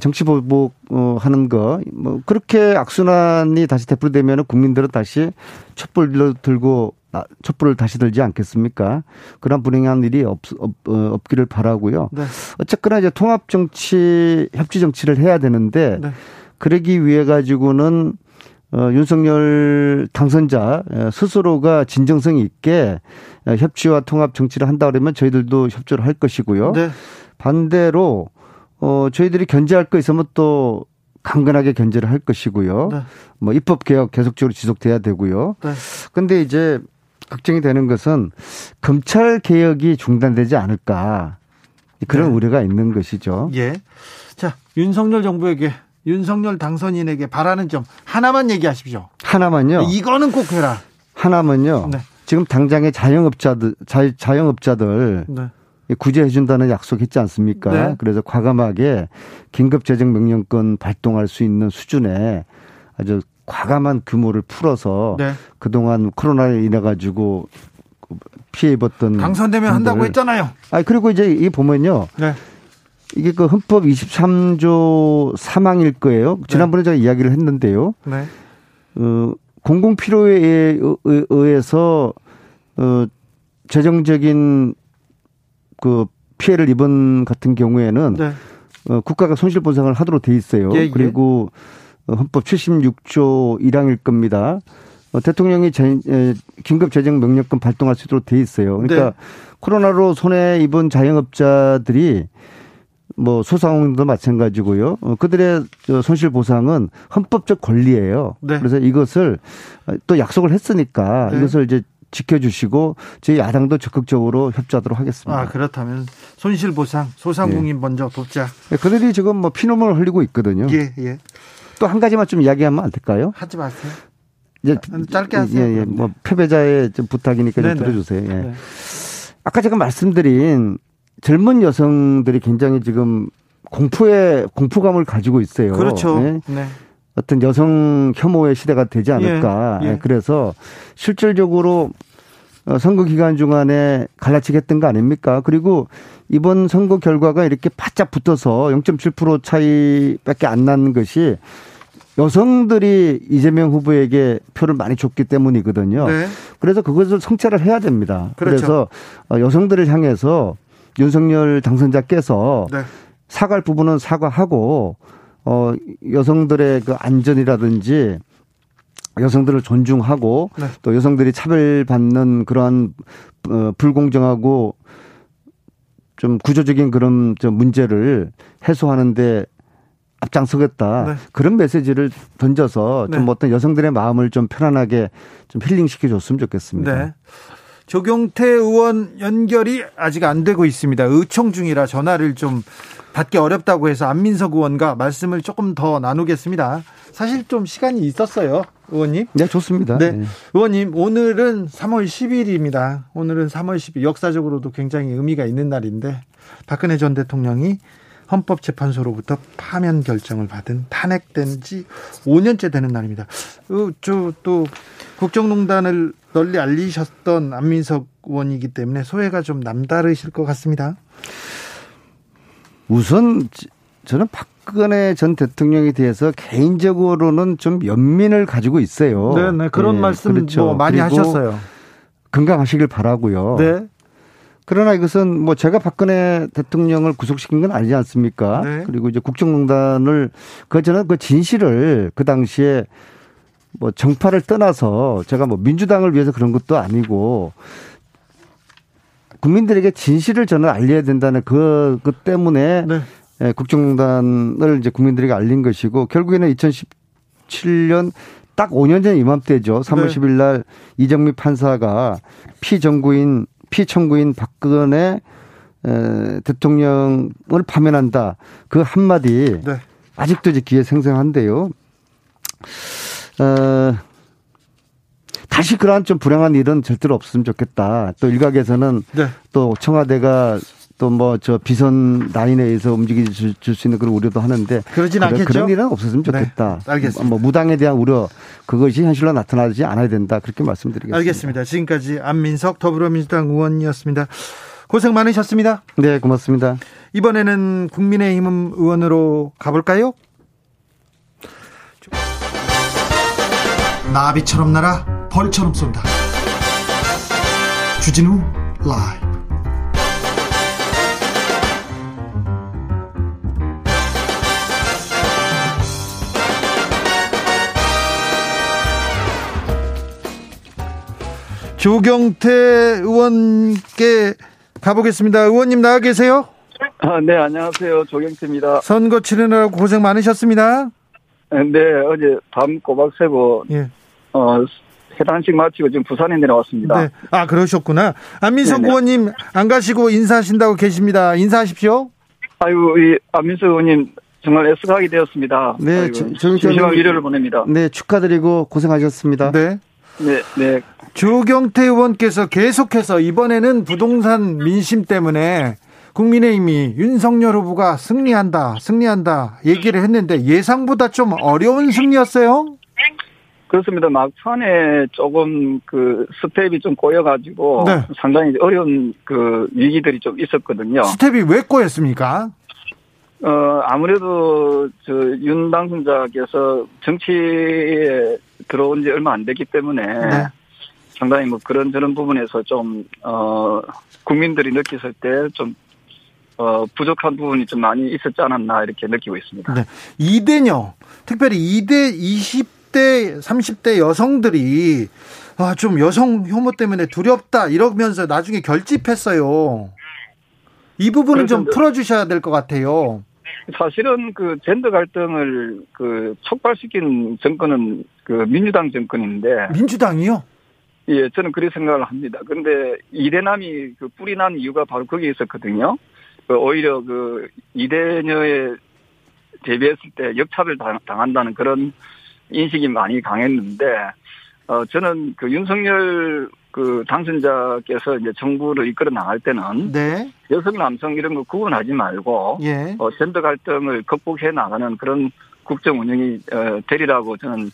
S5: 정치 보복 어, 하는 거 뭐 그렇게 악순환이 다시 되풀이되면 국민들은 다시 촛불을 들고 촛불을 다시 들지 않겠습니까? 그런 불행한 일이 없, 없, 어, 없기를 바라고요. 네. 어쨌거나 이제 통합 정치, 협치 정치를 해야 되는데 네. 그러기 위해 가지고는 어, 윤석열 당선자 스스로가 진정성 있게 협치와 통합 정치를 한다 그러면 저희들도 협조를 할 것이고요. 네. 반대로 어, 저희들이 견제할 거 있으면 또 강건하게 견제를 할 것이고요. 네. 뭐 입법 개혁 계속적으로 지속돼야 되고요. 네. 근데 이제 걱정이 되는 것은 검찰 개혁이 중단되지 않을까 그런 네. 우려가 있는 것이죠.
S1: 예. 자, 윤석열 정부에게 윤석열 당선인에게 바라는 점 하나만 얘기하십시오.
S5: 하나만요.
S1: 이거는 꼭 해라.
S5: 하나만요. 네. 지금 당장의 자영업자들 자, 자영업자들 네. 구제해 준다는 약속했지 않습니까? 네. 그래서 과감하게 긴급 재정 명령권 발동할 수 있는 수준의 아주 과감한 규모를 풀어서 네. 그동안 코로나로 인해 가지고 피해 입었던
S1: 당선되면 한다고 했잖아요.
S5: 아 그리고 이제 이 보면요. 네. 이게 그 헌법 23조 3항일 거예요. 지난번에 제가 이야기를 했는데요. 네. 어, 공공 필요에 의해서 어 재정적인 그 피해를 입은 같은 경우에는 네. 어, 국가가 손실 보상을 하도록 돼 있어요. 예, 예. 그리고 헌법 76조 1항일 겁니다. 어, 대통령이 제, 에, 긴급 재정 명령권 발동할 수 있도록 돼 있어요. 그러니까 네. 코로나로 손해 입은 자영업자들이 뭐 소상공인도 마찬가지고요. 어, 그들의 손실 보상은 헌법적 권리예요. 네. 그래서 이것을 또 약속을 했으니까 네. 이것을 이제 지켜주시고 저희 야당도 적극적으로 협조하도록 하겠습니다.
S1: 아 그렇다면 손실 보상 소상공인 예. 먼저 돕자.
S5: 네, 그들이 지금 뭐 피눈물 흘리고 있거든요.
S1: 예 예.
S5: 또 한 가지만 좀 이야기하면 안 될까요?
S1: 하지 마세요. 이제 짧게 하세요.
S5: 예, 예. 뭐 패배자의 좀 부탁이니까 좀 들어주세요. 예. 네. 아까 제가 말씀드린 젊은 여성들이 굉장히 지금 공포에 공포감을 가지고 있어요.
S1: 그렇죠. 네. 네.
S5: 어떤 여성 혐오의 시대가 되지 않을까. 예, 예. 그래서 실질적으로 어, 선거 기간 중간에 갈라치기 했던 거 아닙니까? 그리고 이번 선거 결과가 이렇게 바짝 붙어서 0.7% 차이밖에 안 난 것이 여성들이 이재명 후보에게 표를 많이 줬기 때문이거든요. 네. 그래서 그것을 성찰을 해야 됩니다. 그렇죠. 그래서 어, 여성들을 향해서 윤석열 당선자께서 네. 사과할 부분은 사과하고 어 여성들의 그 안전이라든지 여성들을 존중하고 네. 또 여성들이 차별받는 그러한 어 불공정하고 좀 구조적인 그런 좀 문제를 해소하는데 앞장서겠다 네. 그런 메시지를 던져서 좀 네. 어떤 여성들의 마음을 좀 편안하게 좀 힐링시켜 줬으면 좋겠습니다. 네.
S1: 조경태 의원 연결이 아직 안 되고 있습니다. 의총 중이라 전화를 좀 받기 어렵다고 해서 안민석 의원과 말씀을 조금 더 나누겠습니다. 사실 좀 시간이 있었어요, 의원님.
S5: 네, 좋습니다. 네.
S1: 네. 의원님, 오늘은 3월 10일입니다. 오늘은 3월 10일 역사적으로도 굉장히 의미가 있는 날인데 박근혜 전 대통령이 헌법재판소로부터 파면 결정을 받은 탄핵된 지 5년째 되는 날입니다. 어, 저또 국정농단을 널리 알리셨던 안민석 의원이기 때문에 소회가 좀 남다르실 것 같습니다.
S5: 우선 저는 박근혜 전 대통령에 대해서 개인적으로는 좀 연민을 가지고 있어요.
S1: 네, 네 그런 네, 말씀 그렇죠. 뭐 많이 하셨어요.
S5: 건강하시길 바라고요. 네. 그러나 이것은 뭐 제가 박근혜 대통령을 구속시킨 건 아니지 않습니까? 네. 그리고 이제 국정농단을 그 저는 그 진실을 그 당시에 뭐 정파를 떠나서 제가 뭐 민주당을 위해서 그런 것도 아니고 국민들에게 진실을 저는 알려야 된다는 그, 그 때문에 네. 예, 국정농단을 이제 국민들에게 알린 것이고 결국에는 2017년 딱 5년 전 이맘때죠. 3월 네. 10일 날 이정미 판사가 피정구인 피청구인 박근혜 에, 대통령을 파면한다. 그 한마디 네. 아직도 이제 기회 생생한데요. 어, 다시 그러한 좀 불행한 일은 절대로 없으면 좋겠다. 또 일각에서는 네. 또 청와대가 또 뭐 저 비선 라인에 의해서 움직여 줄수 있는 그런 우려도 하는데
S1: 그러진 않겠죠.
S5: 그런 일은 없었으면 좋겠다.
S1: 네, 알겠습니다.
S5: 뭐 무당에 대한 우려 그것이 현실로 나타나지 않아야 된다. 그렇게 말씀드리겠습니다.
S1: 알겠습니다. 지금까지 안민석 더불어민주당 의원이었습니다. 고생 많으셨습니다.
S5: 네, 고맙습니다.
S1: 이번에는 국민의힘 의원으로 가볼까요? 나비처럼 날아 벌처럼 쏜다. 주진우 라이브. 조경태 의원께 가보겠습니다. 의원님 나와 계세요?
S6: 아, 네, 안녕하세요. 조경태입니다.
S1: 선거 치르느라고 고생 많으셨습니다.
S6: 네, 어제 밤 꼬박 새고 예. 어, 해단식 마치고 지금 부산에 내려왔습니다. 네.
S1: 아, 그러셨구나. 안민석 의원님 안 가시고 인사하신다고 계십니다. 인사하십시오.
S6: 아유, 이 안민석 의원님 정말 애쓰하게 되었습니다.
S5: 네,
S6: 심심한 위로를 보냅니다.
S5: 네, 축하드리고 고생하셨습니다.
S1: 네.
S6: 네, 네.
S1: 조경태 의원께서 계속해서 이번에는 부동산 민심 때문에 국민의힘이 윤석열 후보가 승리한다, 승리한다 얘기를 했는데 예상보다 좀 어려운 승리였어요?
S6: 그렇습니다. 막판에 조금 그 스텝이 좀 꼬여가지고 네. 상당히 어려운 그 위기들이 좀 있었거든요.
S1: 스텝이 왜 꼬였습니까?
S6: 어 아무래도 저 윤 당선자께서 정치에 들어온 지 얼마 안 됐기 때문에 네. 상당히 뭐 그런 저런 부분에서 좀 어 국민들이 느꼈을 때 좀 어, 부족한 부분이 좀 많이 있었지 않았나 이렇게 느끼고 있습니다. 네.
S1: 이대녀, 특별히 이대 20대, 30대 여성들이 아, 좀 여성 혐오 때문에 두렵다 이러면서 나중에 결집했어요. 이 부분은 좀 풀어주셔야 될 것 같아요.
S6: 사실은 그 젠더 갈등을 그 촉발시킨 정권은 그 민주당 정권인데
S1: 민주당이요?
S6: 예, 저는 그렇게 생각을 합니다. 그런데 이대남이 그 뿌리 난 이유가 바로 거기에 있었거든요. 그 오히려 그 이대녀에 대비했을 때 역차별 당한다는 그런 인식이 많이 강했는데, 어, 저는 그 윤석열 그 당선자께서 이제 정부를 이끌어 나갈 때는 네. 여성 남성 이런 거 구분하지 말고 예. 어, 젠더 갈등을 극복해 나가는 그런 국정 운영이 어, 되리라고 저는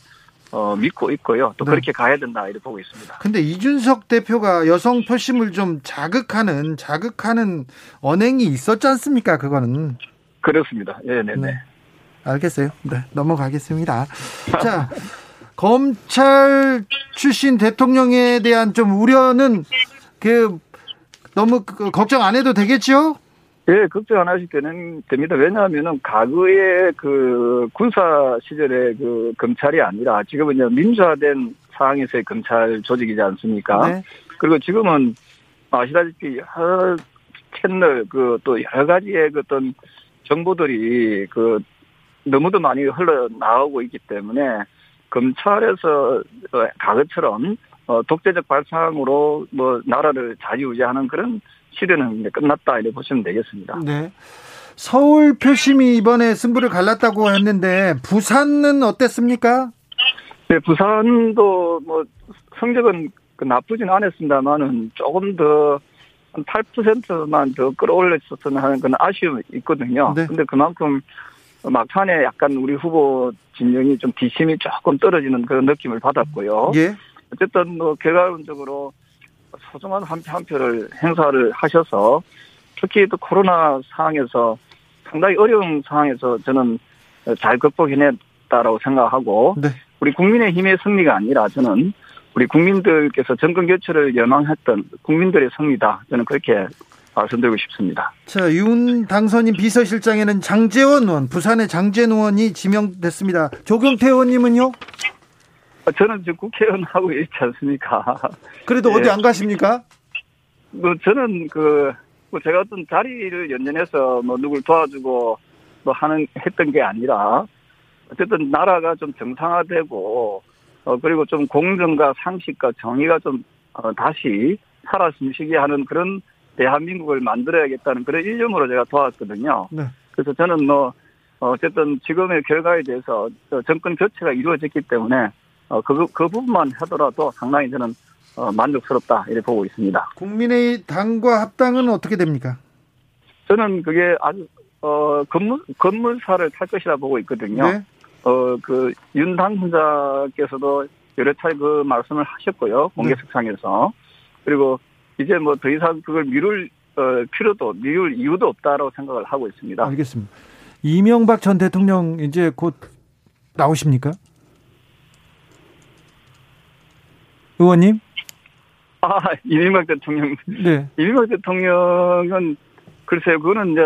S6: 어, 믿고 있고요. 또 네. 그렇게 가야 된다 이렇게 보고 있습니다.
S1: 근데 이준석 대표가 여성 표심을 좀 자극하는 자극하는 언행이 있었지 않습니까? 그거는
S6: 그렇습니다. 예, 네, 네.
S1: 알겠어요. 네, 넘어가겠습니다. 자, 검찰 출신 대통령에 대한 좀 우려는 그 너무 그 걱정 안 해도 되겠죠?
S6: 예, 걱정 안 하실 때는 됩니다. 왜냐하면은 과거의 그 군사 시절의 그 검찰이 아니라 지금은 이제 민주화된 상황에서의 검찰 조직이지 않습니까? 네. 그리고 지금은 아시다시피 여러 채널 그 또 여러 가지의 그 어떤 정보들이 그 너무도 많이 흘러나오고 있기 때문에 검찰에서 어, 과거처럼 어, 독재적 발상으로 뭐 나라를 자유유지하는 그런 시대는 이제 끝났다 이렇게 보시면 되겠습니다.
S1: 네. 서울 표심이 이번에 승부를 갈랐다고 했는데 부산은 어땠습니까?
S6: 네, 부산도 뭐 성적은 그 나쁘진 않았습니다만은 조금 더 한 8%만 더 끌어올렸었으면 하는 그런 아쉬움이 있거든요. 네. 근데 그만큼 막판에 약간 우리 후보 진영이 좀 비심이 조금 떨어지는 그런 느낌을 받았고요. 예. 어쨌든 뭐 결과론적으로 소중한 한, 한 표를 행사를 하셔서 특히 또 코로나 상황에서 상당히 어려운 상황에서 저는 잘 극복해냈다라고 생각하고 네. 우리 국민의 힘의 승리가 아니라 저는 우리 국민들께서 정권 교체를 연망했던 국민들의 승리다. 저는 그렇게 말씀드리고 싶습니다.
S1: 자, 윤 당선인 비서실장에는 장재원 의원, 부산의 장재원 의원이 지명됐습니다. 조경태 의원님은요?
S6: 아, 저는 지금 국회의원 하고 있지 않습니까?
S1: 그래도 예. 어디 안 가십니까?
S6: 뭐 저는 그, 뭐 제가 어떤 자리를 연연해서 뭐 누굴 도와주고 뭐 하는, 했던 게 아니라 어쨌든 나라가 좀 정상화되고 어, 그리고 좀 공정과 상식과 정의가 좀 어, 다시 살아 숨쉬게 하는 그런 대한민국을 만들어야겠다는 그런 일념으로 제가 도왔거든요. 네. 그래서 저는 뭐 어쨌든 지금의 결과에 대해서 정권 교체가 이루어졌기 때문에 어, 그, 그 부분만 하더라도 상당히 저는 어, 만족스럽다 이렇게 보고 있습니다.
S1: 국민의 당과 합당은 어떻게 됩니까?
S6: 저는 그게 아주 어 건물 건물사를 탈 것이라 보고 있거든요. 네. 어그 윤 당선자께서도 여러 차례 그 말씀을 하셨고요 공개석상에서 네. 그리고 이제 뭐 더 이상 그걸 미룰 어, 필요도 미룰 이유도 없다라고 생각을 하고 있습니다.
S1: 알겠습니다. 이명박 전 대통령 이제 곧 나오십니까? 의원님?
S6: 아, 이명박 대통령. 네. 이명박 대통령은 글쎄요, 그거는 이제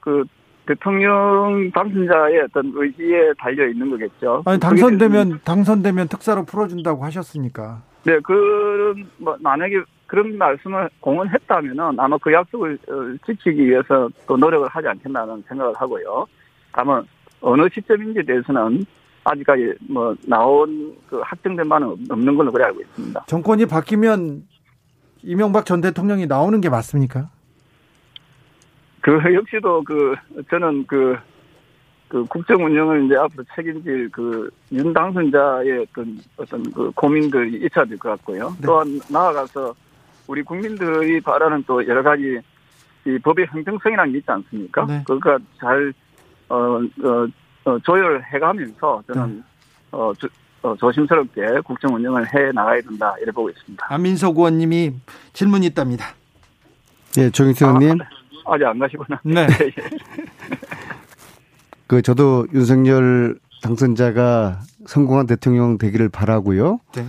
S6: 그 대통령 당선자의 어떤 의지에 달려 있는 거겠죠.
S1: 아니 당선되면 당선되면 특사로 풀어준다고 하셨으니까.
S6: 네, 그런 뭐 만약에 그런 말씀을 공언했다면은 아마 그 약속을 어, 지키기 위해서 또 노력을 하지 않겠나는 생각을 하고요. 다만 어느 시점인지에 대해서는 아직까지 뭐 나온 그 확정된 바는 없는 걸로 그래 알고 있습니다.
S1: 정권이 바뀌면 이명박 전 대통령이 나오는 게 맞습니까?
S6: 그 역시도 그 저는 그, 그 국정 운영을 이제 앞으로 책임질 그 윤 당선자의 어떤 어떤 그 고민들이 있어야 될 것 같고요. 네. 또한 나아가서 우리 국민들이 바라는 또 여러 가지 이 법의 형평성이라는 게 있지 않습니까? 네. 그러니까 잘 어, 어, 어, 조율해가면서 저는 네. 어, 조, 어, 조심스럽게 국정 운영을 해 나가야 된다 이렇게 보고 있습니다.
S1: 안민석 의원님이 질문이 있답니다.
S5: 네, 조경태 의원님.
S6: 아, 아직 안 가시구나.
S1: 네. 네.
S5: 그 저도 윤석열 당선자가 성공한 대통령 되기를 바라고요. 네.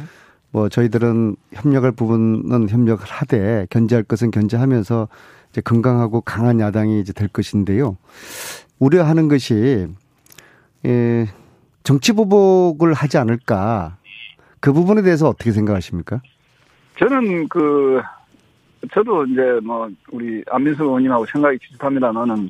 S5: 뭐 저희들은 협력할 부분은 협력을 하되 견제할 것은 견제하면서 이제 건강하고 강한 야당이 이제 될 것인데요. 우려하는 것이 예, 정치 보복을 하지 않을까 그 부분에 대해서 어떻게 생각하십니까?
S6: 저는 그 저도 이제 뭐 우리 안민석 의원님하고 생각이 비슷합니다만은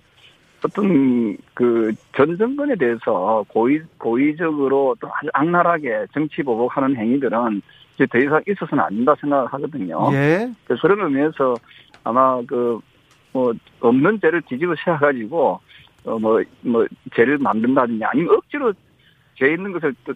S6: 어떤 그 전 정권에 대해서 고의 고의적으로 또 아주 악랄하게 정치 보복하는 행위들은 이제 더 이상 있어서는 안 된다 생각을 하거든요.
S1: 예.
S6: 그런 의미에서 아마 그 뭐 없는 죄를 뒤집어 세워가지고 어뭐뭐 뭐 죄를 만든다든지 아니면 억지로 죄 있는 것을 또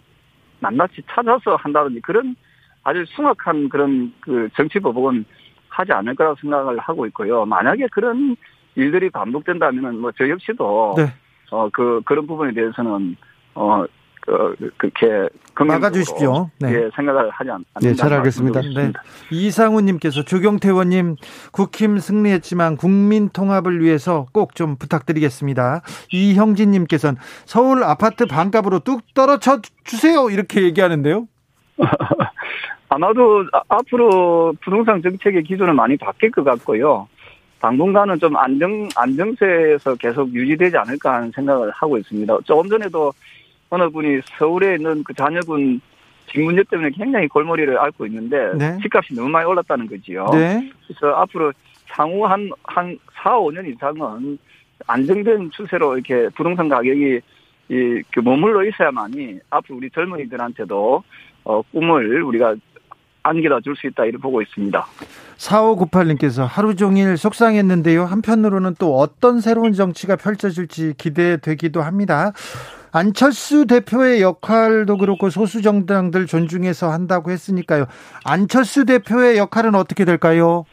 S6: 낱낱이 찾아서 한다든지 그런 아주 숭악한 그런 그 정치 보복은 하지 않을 거라고 생각을 하고 있고요. 만약에 그런 일들이 반복된다면은 뭐저 역시도 네. 어 그 그런 부분에 대해서는 어 그, 그렇게
S1: 막아주십시오.
S6: 네. 예, 생각을 하지 않,
S5: 네, 잘 알겠습니다. 네.
S1: 이상우님께서 조경태 의원님 국힘 승리했지만 국민 통합을 위해서 꼭 좀 부탁드리겠습니다. 이형진님께서는 서울 아파트 반값으로 뚝 떨어져 주세요 이렇게 얘기하는데요.
S6: 아마도 앞으로 부동산 정책의 기준은 많이 바뀔 것 같고요. 당분간은 좀 안정, 안정세에서 계속 유지되지 않을까 하는 생각을 하고 있습니다. 조금 전에도 어느 분이 서울에 있는 그 자녀분 집 문제 때문에 굉장히 골머리를 앓고 있는데 네. 집값이 너무 많이 올랐다는 거지요. 네. 그래서 앞으로 향후 한, 한 4, 5년 이상은 안정된 추세로 이렇게 부동산 가격이 이, 그 머물러 있어야만이 앞으로 우리 젊은이들한테도 어, 꿈을 우리가 안겨다 줄 수 있다 이렇게 보고 있습니다.
S1: 4598님께서 하루 종일 속상했는데요. 한편으로는 또 어떤 새로운 정치가 펼쳐질지 기대되기도 합니다. 안철수 대표의 역할도 그렇고 소수 정당들 존중해서 한다고 했으니까요. 안철수 대표의 역할은 어떻게 될까요?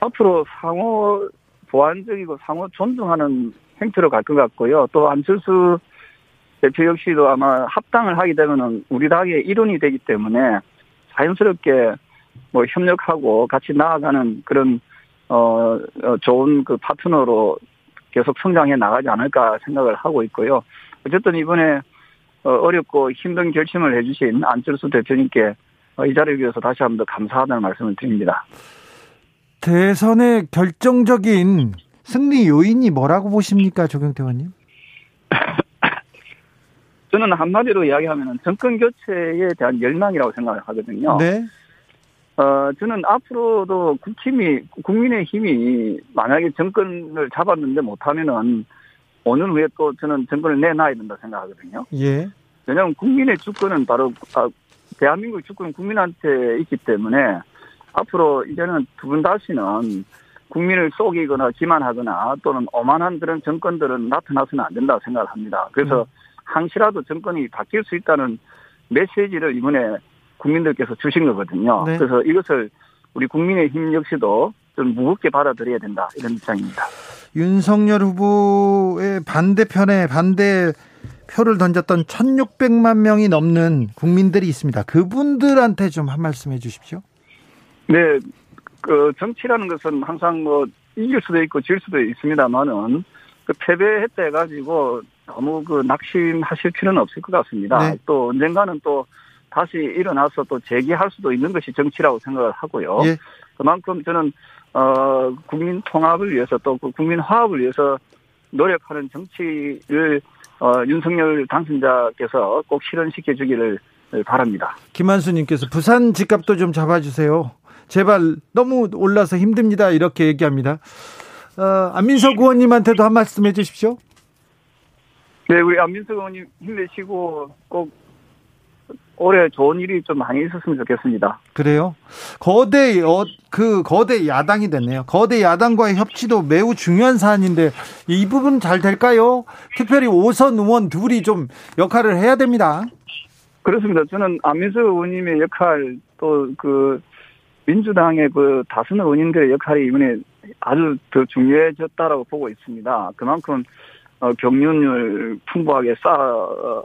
S6: 앞으로 상호 보완적이고 상호 존중하는 행태로 갈 것 같고요. 또 안철수 대표 역시도 아마 합당을 하게 되면은 우리 당의 일원이 되기 때문에 자연스럽게 뭐 협력하고 같이 나아가는 그런 어, 어 좋은 그 파트너로 계속 성장해 나가지 않을까 생각을 하고 있고요. 어쨌든 이번에 어, 어렵고 힘든 결심을 해주신 안철수 대표님께 어, 이 자리를 위해서 다시 한 번 더 감사하다는 말씀을 드립니다.
S1: 대선의 결정적인 승리 요인이 뭐라고 보십니까, 조경태 의원님?
S6: 저는 한마디로 이야기하면 정권 교체에 대한 열망이라고 생각을 하거든요. 네. 어, 저는 앞으로도 국힘이, 국민의 힘이 만약에 정권을 잡았는데 못하면은 오는 후에 또 저는 정권을 내놔야 된다 생각하거든요. 예. 왜냐하면 국민의 주권은 바로, 아, 대한민국 주권은 국민한테 있기 때문에 앞으로 이제는 두 분 다시는 국민을 속이거나 기만하거나 또는 오만한 그런 정권들은 나타나서는 안 된다고 생각을 합니다. 그래서 음. 항시라도 정권이 바뀔 수 있다는 메시지를 이번에 국민들께서 주신 거거든요. 네. 그래서 이것을 우리 국민의 힘 역시도 좀 무겁게 받아들여야 된다 이런 입장입니다.
S1: 윤석열 후보의 반대편에 반대 표를 던졌던 1,600만 명이 넘는 국민들이 있습니다. 그분들한테 좀 한 말씀 해주십시오.
S6: 네, 그 정치라는 것은 항상 뭐 이길 수도 있고 질 수도 있습니다만은 그 패배했다 해가지고 너무 그 낙심하실 필요는 없을 것 같습니다. 네. 또 언젠가는 또 다시 일어나서 또 재기할 수도 있는 것이 정치라고 생각을 하고요. 예. 그만큼 저는 어 국민 통합을 위해서 또 그 국민 화합을 위해서 노력하는 정치를 어 윤석열 당선자께서 꼭 실현시켜 주기를 바랍니다.
S1: 김한수님께서 부산 집값도 좀 잡아주세요. 제발 너무 올라서 힘듭니다. 이렇게 얘기합니다. 어, 안민석 의원님한테도 한 말씀 해주십시오.
S6: 네, 우리 안민석 의원님 힘내시고 꼭 올해 좋은 일이 좀 많이 있었으면 좋겠습니다.
S1: 그래요? 거대 어, 그 거대 야당이 됐네요. 거대 야당과의 협치도 매우 중요한 사안인데 이 부분 잘 될까요? 특별히 오선 의원 둘이 좀 역할을 해야 됩니다.
S6: 그렇습니다. 저는 안민석 의원님의 역할 또 그 민주당의 그 다수의 의원님들의 역할이 이번에 아주 더 중요해졌다라고 보고 있습니다. 그만큼 어, 경륜을 풍부하게 쌓아 어,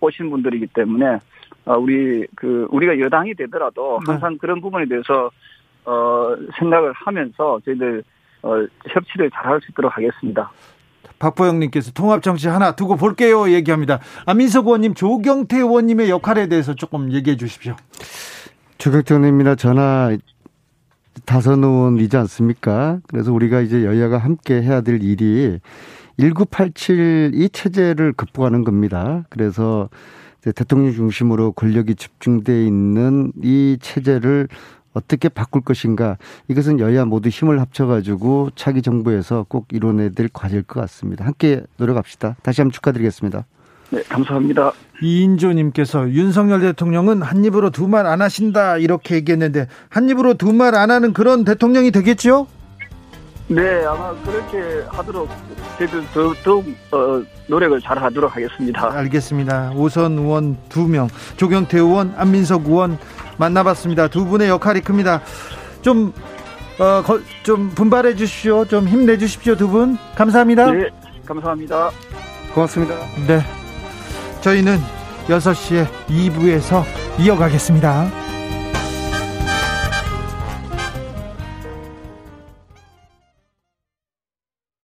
S6: 오신 분들이기 때문에 어, 우리 그 우리가 여당이 되더라도 네. 항상 네. 그런 부분에 대해서 어 생각을 하면서 저희들 어 협치를 잘할 수 있도록 하겠습니다.
S1: 박보영님께서 통합 정치 하나 두고 볼게요 얘기합니다. 안민석 의원님, 조경태 의원님의 역할에 대해서 조금 얘기해 주십시오.
S5: 조경태 의원님이나 전화 다선 의원이지 않습니까? 그래서 우리가 이제 여야가 함께 해야 될 일이 1987 이 체제를 극복하는 겁니다. 그래서 대통령 중심으로 권력이 집중돼 있는 이 체제를 어떻게 바꿀 것인가 이것은 여야 모두 힘을 합쳐가지고 차기 정부에서 꼭 이뤄내야 될 과제일 것 같습니다. 함께 노력합시다. 다시 한번 축하드리겠습니다.
S6: 네, 감사합니다.
S1: 이인조님께서 윤석열 대통령은 한 입으로 두 말 안 하신다 이렇게 얘기했는데 한 입으로 두 말 안 하는 그런 대통령이 되겠죠?
S6: 네, 아마 그렇게 하도록 저희들 더욱 어, 노력을 잘 하도록 하겠습니다.
S1: 알겠습니다. 오선 의원 두 명, 조경태 의원, 안민석 의원 만나봤습니다. 두 분의 역할이 큽니다. 좀, 어, 거, 좀 분발해 주십시오. 좀 힘내 주십시오. 두 분. 감사합니다.
S6: 네, 감사합니다.
S5: 고맙습니다.
S1: 네. 저희는 6시에 2부에서 이어가겠습니다.